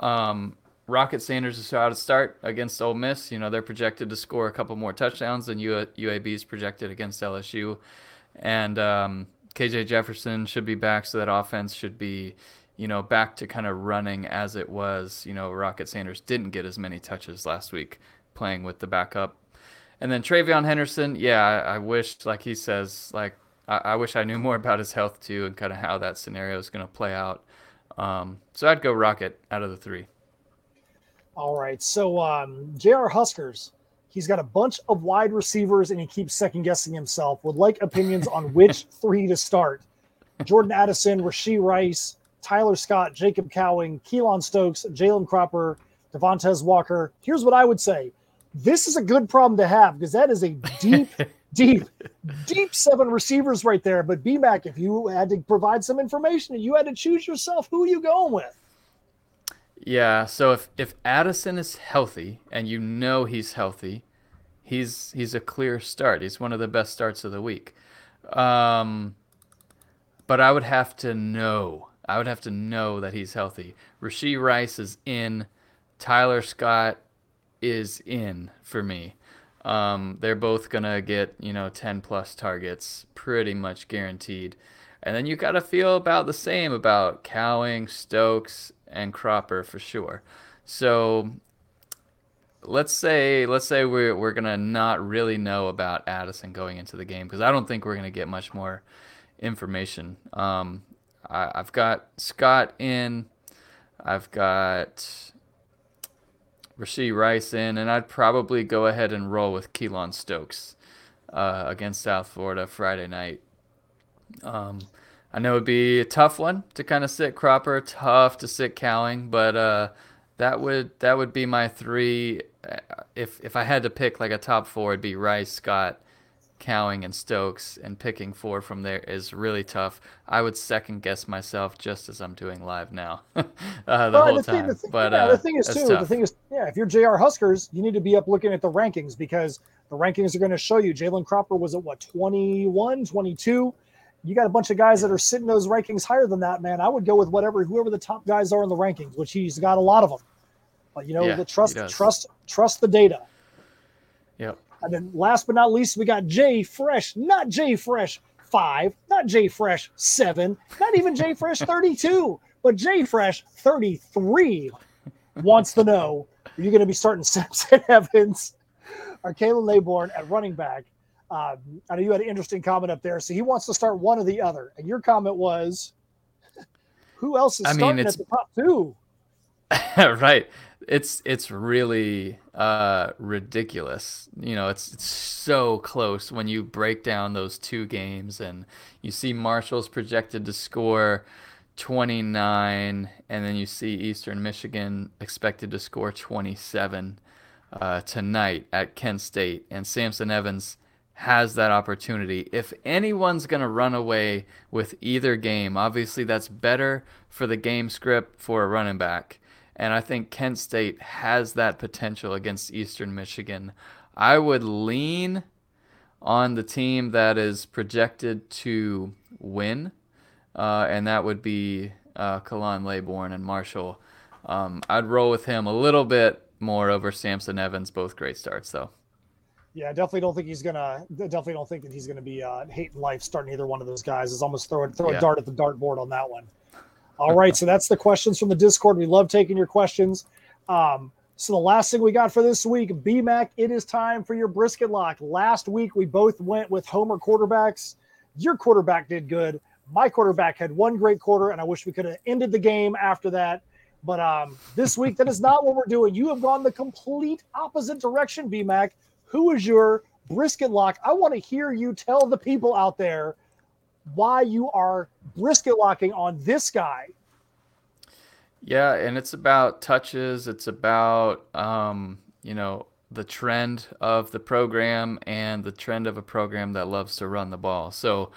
Um, Rocket Sanders is how to start against Ole Miss. You know they're projected to score a couple more touchdowns than UAB is projected against LSU, and um, KJ Jefferson should be back, so that offense should be you know, back to kind of running as it was. You know, Rocket Sanders didn't get as many touches last week playing with the backup. And then TreVeyon Henderson, yeah, I, I wish, like he says, like I, I, wish I knew more about his health too and kind of how that scenario is going to play out. Um, so I'd go Rocket out of the three. All right. So um, JR Huskers, he's got a bunch of wide receivers and he keeps second guessing himself. Would like opinions on which three to start. Jordan Addison, Rashee Rice, Tyler Scott, Jacob Cowing, Keylon Stokes, Jalen Cropper, Devontez Walker. Here's what I would say. This is a good problem to have because that is a deep, deep, deep seven receivers right there. But B Mac, if you had to provide some information and you had to choose yourself, who are you going with? Yeah, so if if Addison is healthy and you know he's healthy, he's he's a clear start. He's one of the best starts of the week. Um, but I would have to know I would have to know that he's healthy. Rashee Rice is in. Tyler Scott is in for me. Um, they're both gonna get you know 10 plus targets, pretty much guaranteed. And then you got to feel about the same about Cowing, Stokes, and Cropper for sure. So let's say let's say we're we're gonna not really know about Addison going into the game because I don't think we're gonna get much more information. Um, I, have got Scott in. I've got Rashee Rice in, and I'd probably go ahead and roll with Keylon Stokes uh, against South Florida Friday night. Um, I know it'd be a tough one to kind of sit Cropper, tough to sit Cowing, but uh, that would that would be my three. Uh, if if I had to pick like a top four, it'd be Rice, Scott, Cowing, and Stokes, and picking four from there is really tough. I would second guess myself just as I'm doing live now, uh, the well, whole the time. Thing, but yeah, uh, the thing is too. Tough. The thing is, yeah, if you're JR Huskers, you need to be up looking at the rankings because the rankings are going to show you. Jalen Cropper was at what 21, 22 you got a bunch of guys that are sitting those rankings higher than that, man. I would go with whatever whoever the top guys are in the rankings, which he's got a lot of them. But you know, yeah, the trust trust trust the data. Yep. And then last but not least, we got Jay Fresh, not Jay Fresh five, not Jay Fresh seven, not even Jay Fresh 32, but Jay Fresh 33 wants to know are you going to be starting Samson Evans or Khalan Laborn at running back um, I know you had an interesting comment up there. So he wants to start one or the other. And your comment was, who else is I starting mean, at the top two? right. It's it's really uh, ridiculous. You know, it's it's so close when you break down those two games and you see Marshall's projected to score 29, and then you see Eastern Michigan expected to score 27 uh, tonight at Kent State, and Samson Evans has that opportunity. If anyone's going to run away with either game, obviously that's better for the game script for a running back. And I think Kent State has that potential against Eastern Michigan. I would lean on the team that is projected to win, uh, and that would be uh, Khalan Laborn and Marshall. Um, I'd roll with him a little bit more over Samson Evans. Both great starts, though. Yeah, definitely don't think he's gonna. Definitely don't think that he's gonna be uh, hating life starting either one of those guys. Is almost throw throw yeah. a dart at the dartboard on that one. All right, so that's the questions from the Discord. We love taking your questions. Um, so the last thing we got for this week, BMAC, it is time for your brisket lock. Last week we both went with Homer quarterbacks. Your quarterback did good. My quarterback had one great quarter, and I wish we could have ended the game after that. But um, this week, that is not what we're doing. You have gone the complete opposite direction, BMAC. Who is your brisket lock? I want to hear you tell the people out there why you are brisket locking on this guy. Yeah, and it's about touches. It's about um, you know the trend of the program and the trend of a program that loves to run the ball. So,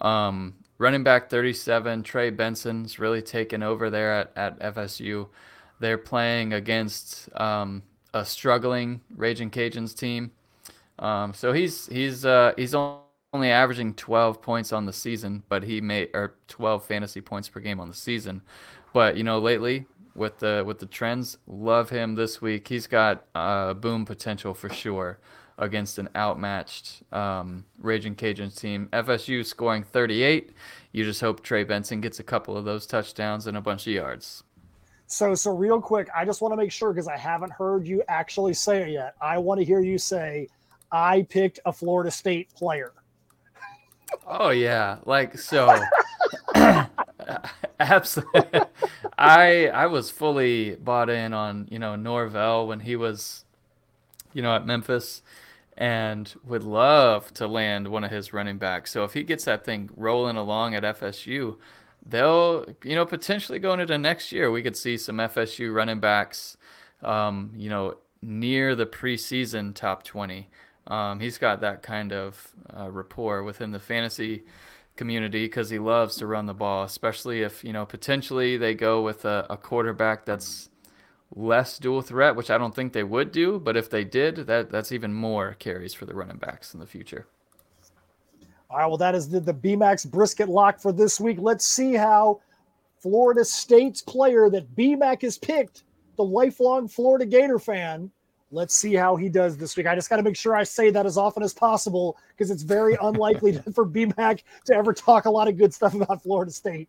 um, running back 37, Trey Benson's really taken over there at, at FSU. They're playing against um, a struggling Raging Cajuns team. Um, so he's he's uh, he's only averaging 12 points on the season, but he made or 12 fantasy points per game on the season. But you know, lately with the with the trends, love him this week. He's got uh, boom potential for sure against an outmatched um, Raging Cajuns team. FSU scoring 38. You just hope Trey Benson gets a couple of those touchdowns and a bunch of yards. So, so real quick, I just want to make sure because I haven't heard you actually say it yet. I want to hear you say, "I picked a Florida State player." Oh yeah, like so. Absolutely, I I was fully bought in on you know Norvell when he was, you know, at Memphis, and would love to land one of his running backs. So if he gets that thing rolling along at FSU, they'll, you know, potentially going into next year, we could see some FSU running backs, um, you know, near the preseason top 20. Um, he's got that kind of uh, rapport within the fantasy community because he loves to run the ball, especially if, you know, potentially they go with a, a quarterback that's less dual threat, which I don't think they would do, but if they did, that that's even more carries for the running backs in the future. All right, well, that is the, the BMAX brisket lock for this week. Let's see how Florida State's player that BMAC has picked, the lifelong Florida Gator fan. Let's see how he does this week. I just got to make sure I say that as often as possible because it's very unlikely for BMAC to ever talk a lot of good stuff about Florida State.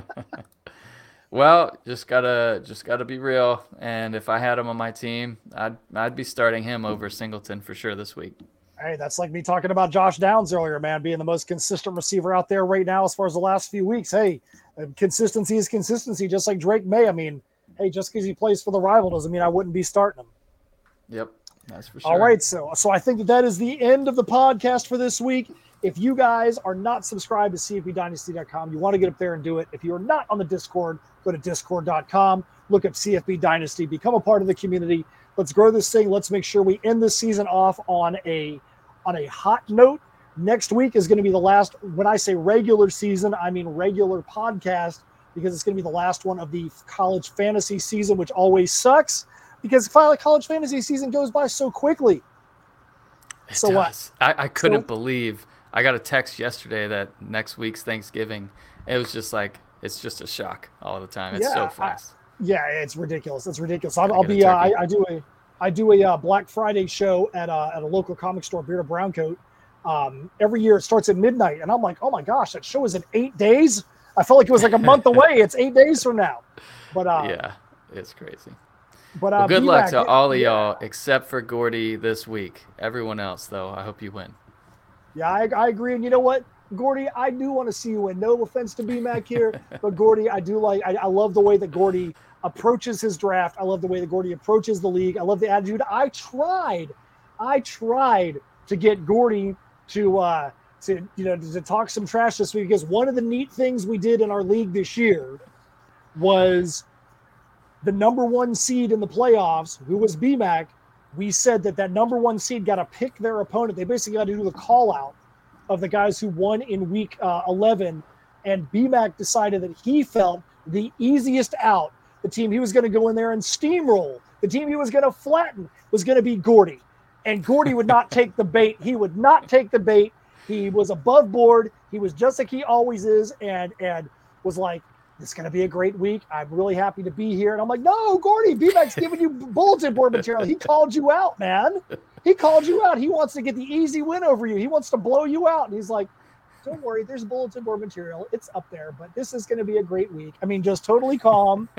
well, just gotta just gotta be real. And if I had him on my team, I'd I'd be starting him over Singleton for sure this week. Hey, that's like me talking about Josh Downs earlier, man, being the most consistent receiver out there right now as far as the last few weeks. Hey, uh, consistency is consistency, just like Drake Maye. I mean, hey, just because he plays for the rival doesn't mean I wouldn't be starting him. Yep, that's for sure. All right, so so I think that that is the end of the podcast for this week. If you guys are not subscribed to CFBDynasty.com, you want to get up there and do it. If you're not on the Discord, go to discord.com, look up CFB Dynasty, become a part of the community. Let's grow this thing. Let's make sure we end this season off on a on a hot note. Next week is going to be the last. When I say regular season, I mean regular podcast because it's going to be the last one of the college fantasy season, which always sucks because college fantasy season goes by so quickly. It so does. what? I, I couldn't so, believe I got a text yesterday that next week's Thanksgiving. It was just like it's just a shock all the time. It's yeah, so fast. I, yeah, it's ridiculous. It's ridiculous. I'll, I'll be. Uh, I, I, do a. I do a uh, Black Friday show at a, at a local comic store, Beard of Browncoat. Um, every year it starts at midnight, and I'm like, oh my gosh, that show is in eight days. I felt like it was like a month away. It's eight days from now. But uh, yeah, it's crazy. But uh, well, good luck to all of y'all except for Gordy this week. Everyone else, though, I hope you win. Yeah, I, I agree. And you know what, Gordy, I do want to see you win. No offense to BMAC here, but Gordy, I do like. I, I love the way that Gordy approaches his draft. I love the way that Gordy approaches the league. I love the attitude. I tried, I tried to get Gordy to uh, to you know to, to talk some trash this week because one of the neat things we did in our league this year was the number one seed in the playoffs, who was BMAC, we said that that number one seed got to pick their opponent. They basically got to do the call out of the guys who won in week uh, 11. And BMAC decided that he felt the easiest out, the team he was going to go in there and steamroll, the team he was going to flatten was going to be Gordy. And Gordy would not take the bait. He would not take the bait. He was above board. He was just like he always is, and and was like, it's going to be a great week. I'm really happy to be here. And I'm like, no, Gordy, BMAC's giving you bulletin board material. He called you out, man. He called you out. He wants to get the easy win over you. He wants to blow you out. And he's like, don't worry, there's bulletin board material. It's up there, but this is going to be a great week. I mean, just totally calm.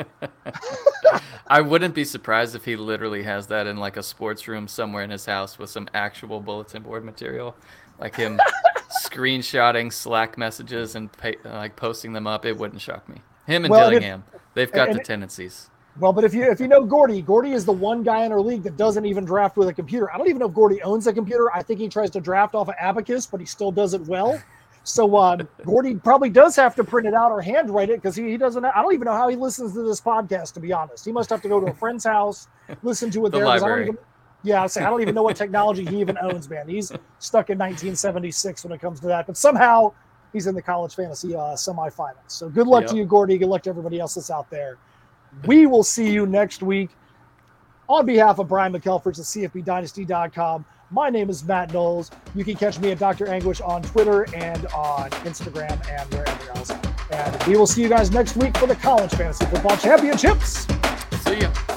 I wouldn't be surprised if he literally has that in like a sports room somewhere in his house with some actual bulletin board material, like him screenshotting Slack messages and pay, like posting them up. It wouldn't shock me. Him and well, Dillingham, if, they've got the tendencies. Well, but if you if you know Gordy, Gordy is the one guy in our league that doesn't even draft with a computer. I don't even know if Gordy owns a computer. I think he tries to draft off of Abacus, but he still does it well. So um, Gordy probably does have to print it out or handwrite it because he, he doesn't. I don't even know how he listens to this podcast. To be honest, he must have to go to a friend's house, listen to it the there. Library. Even, yeah, I say I don't even know what technology he even owns, man. He's stuck in 1976 when it comes to that. But somehow he's in the college fantasy uh, semifinals. So good luck yep. to you, Gordy. Good luck to everybody else that's out there. We will see you next week. On behalf of Brian McElfresh at CFBDynasty.com, my name is Matt Knowles. You can catch me at Dr. Anguish on Twitter and on Instagram and wherever else. And we will see you guys next week for the College Fantasy Football Championships. See ya.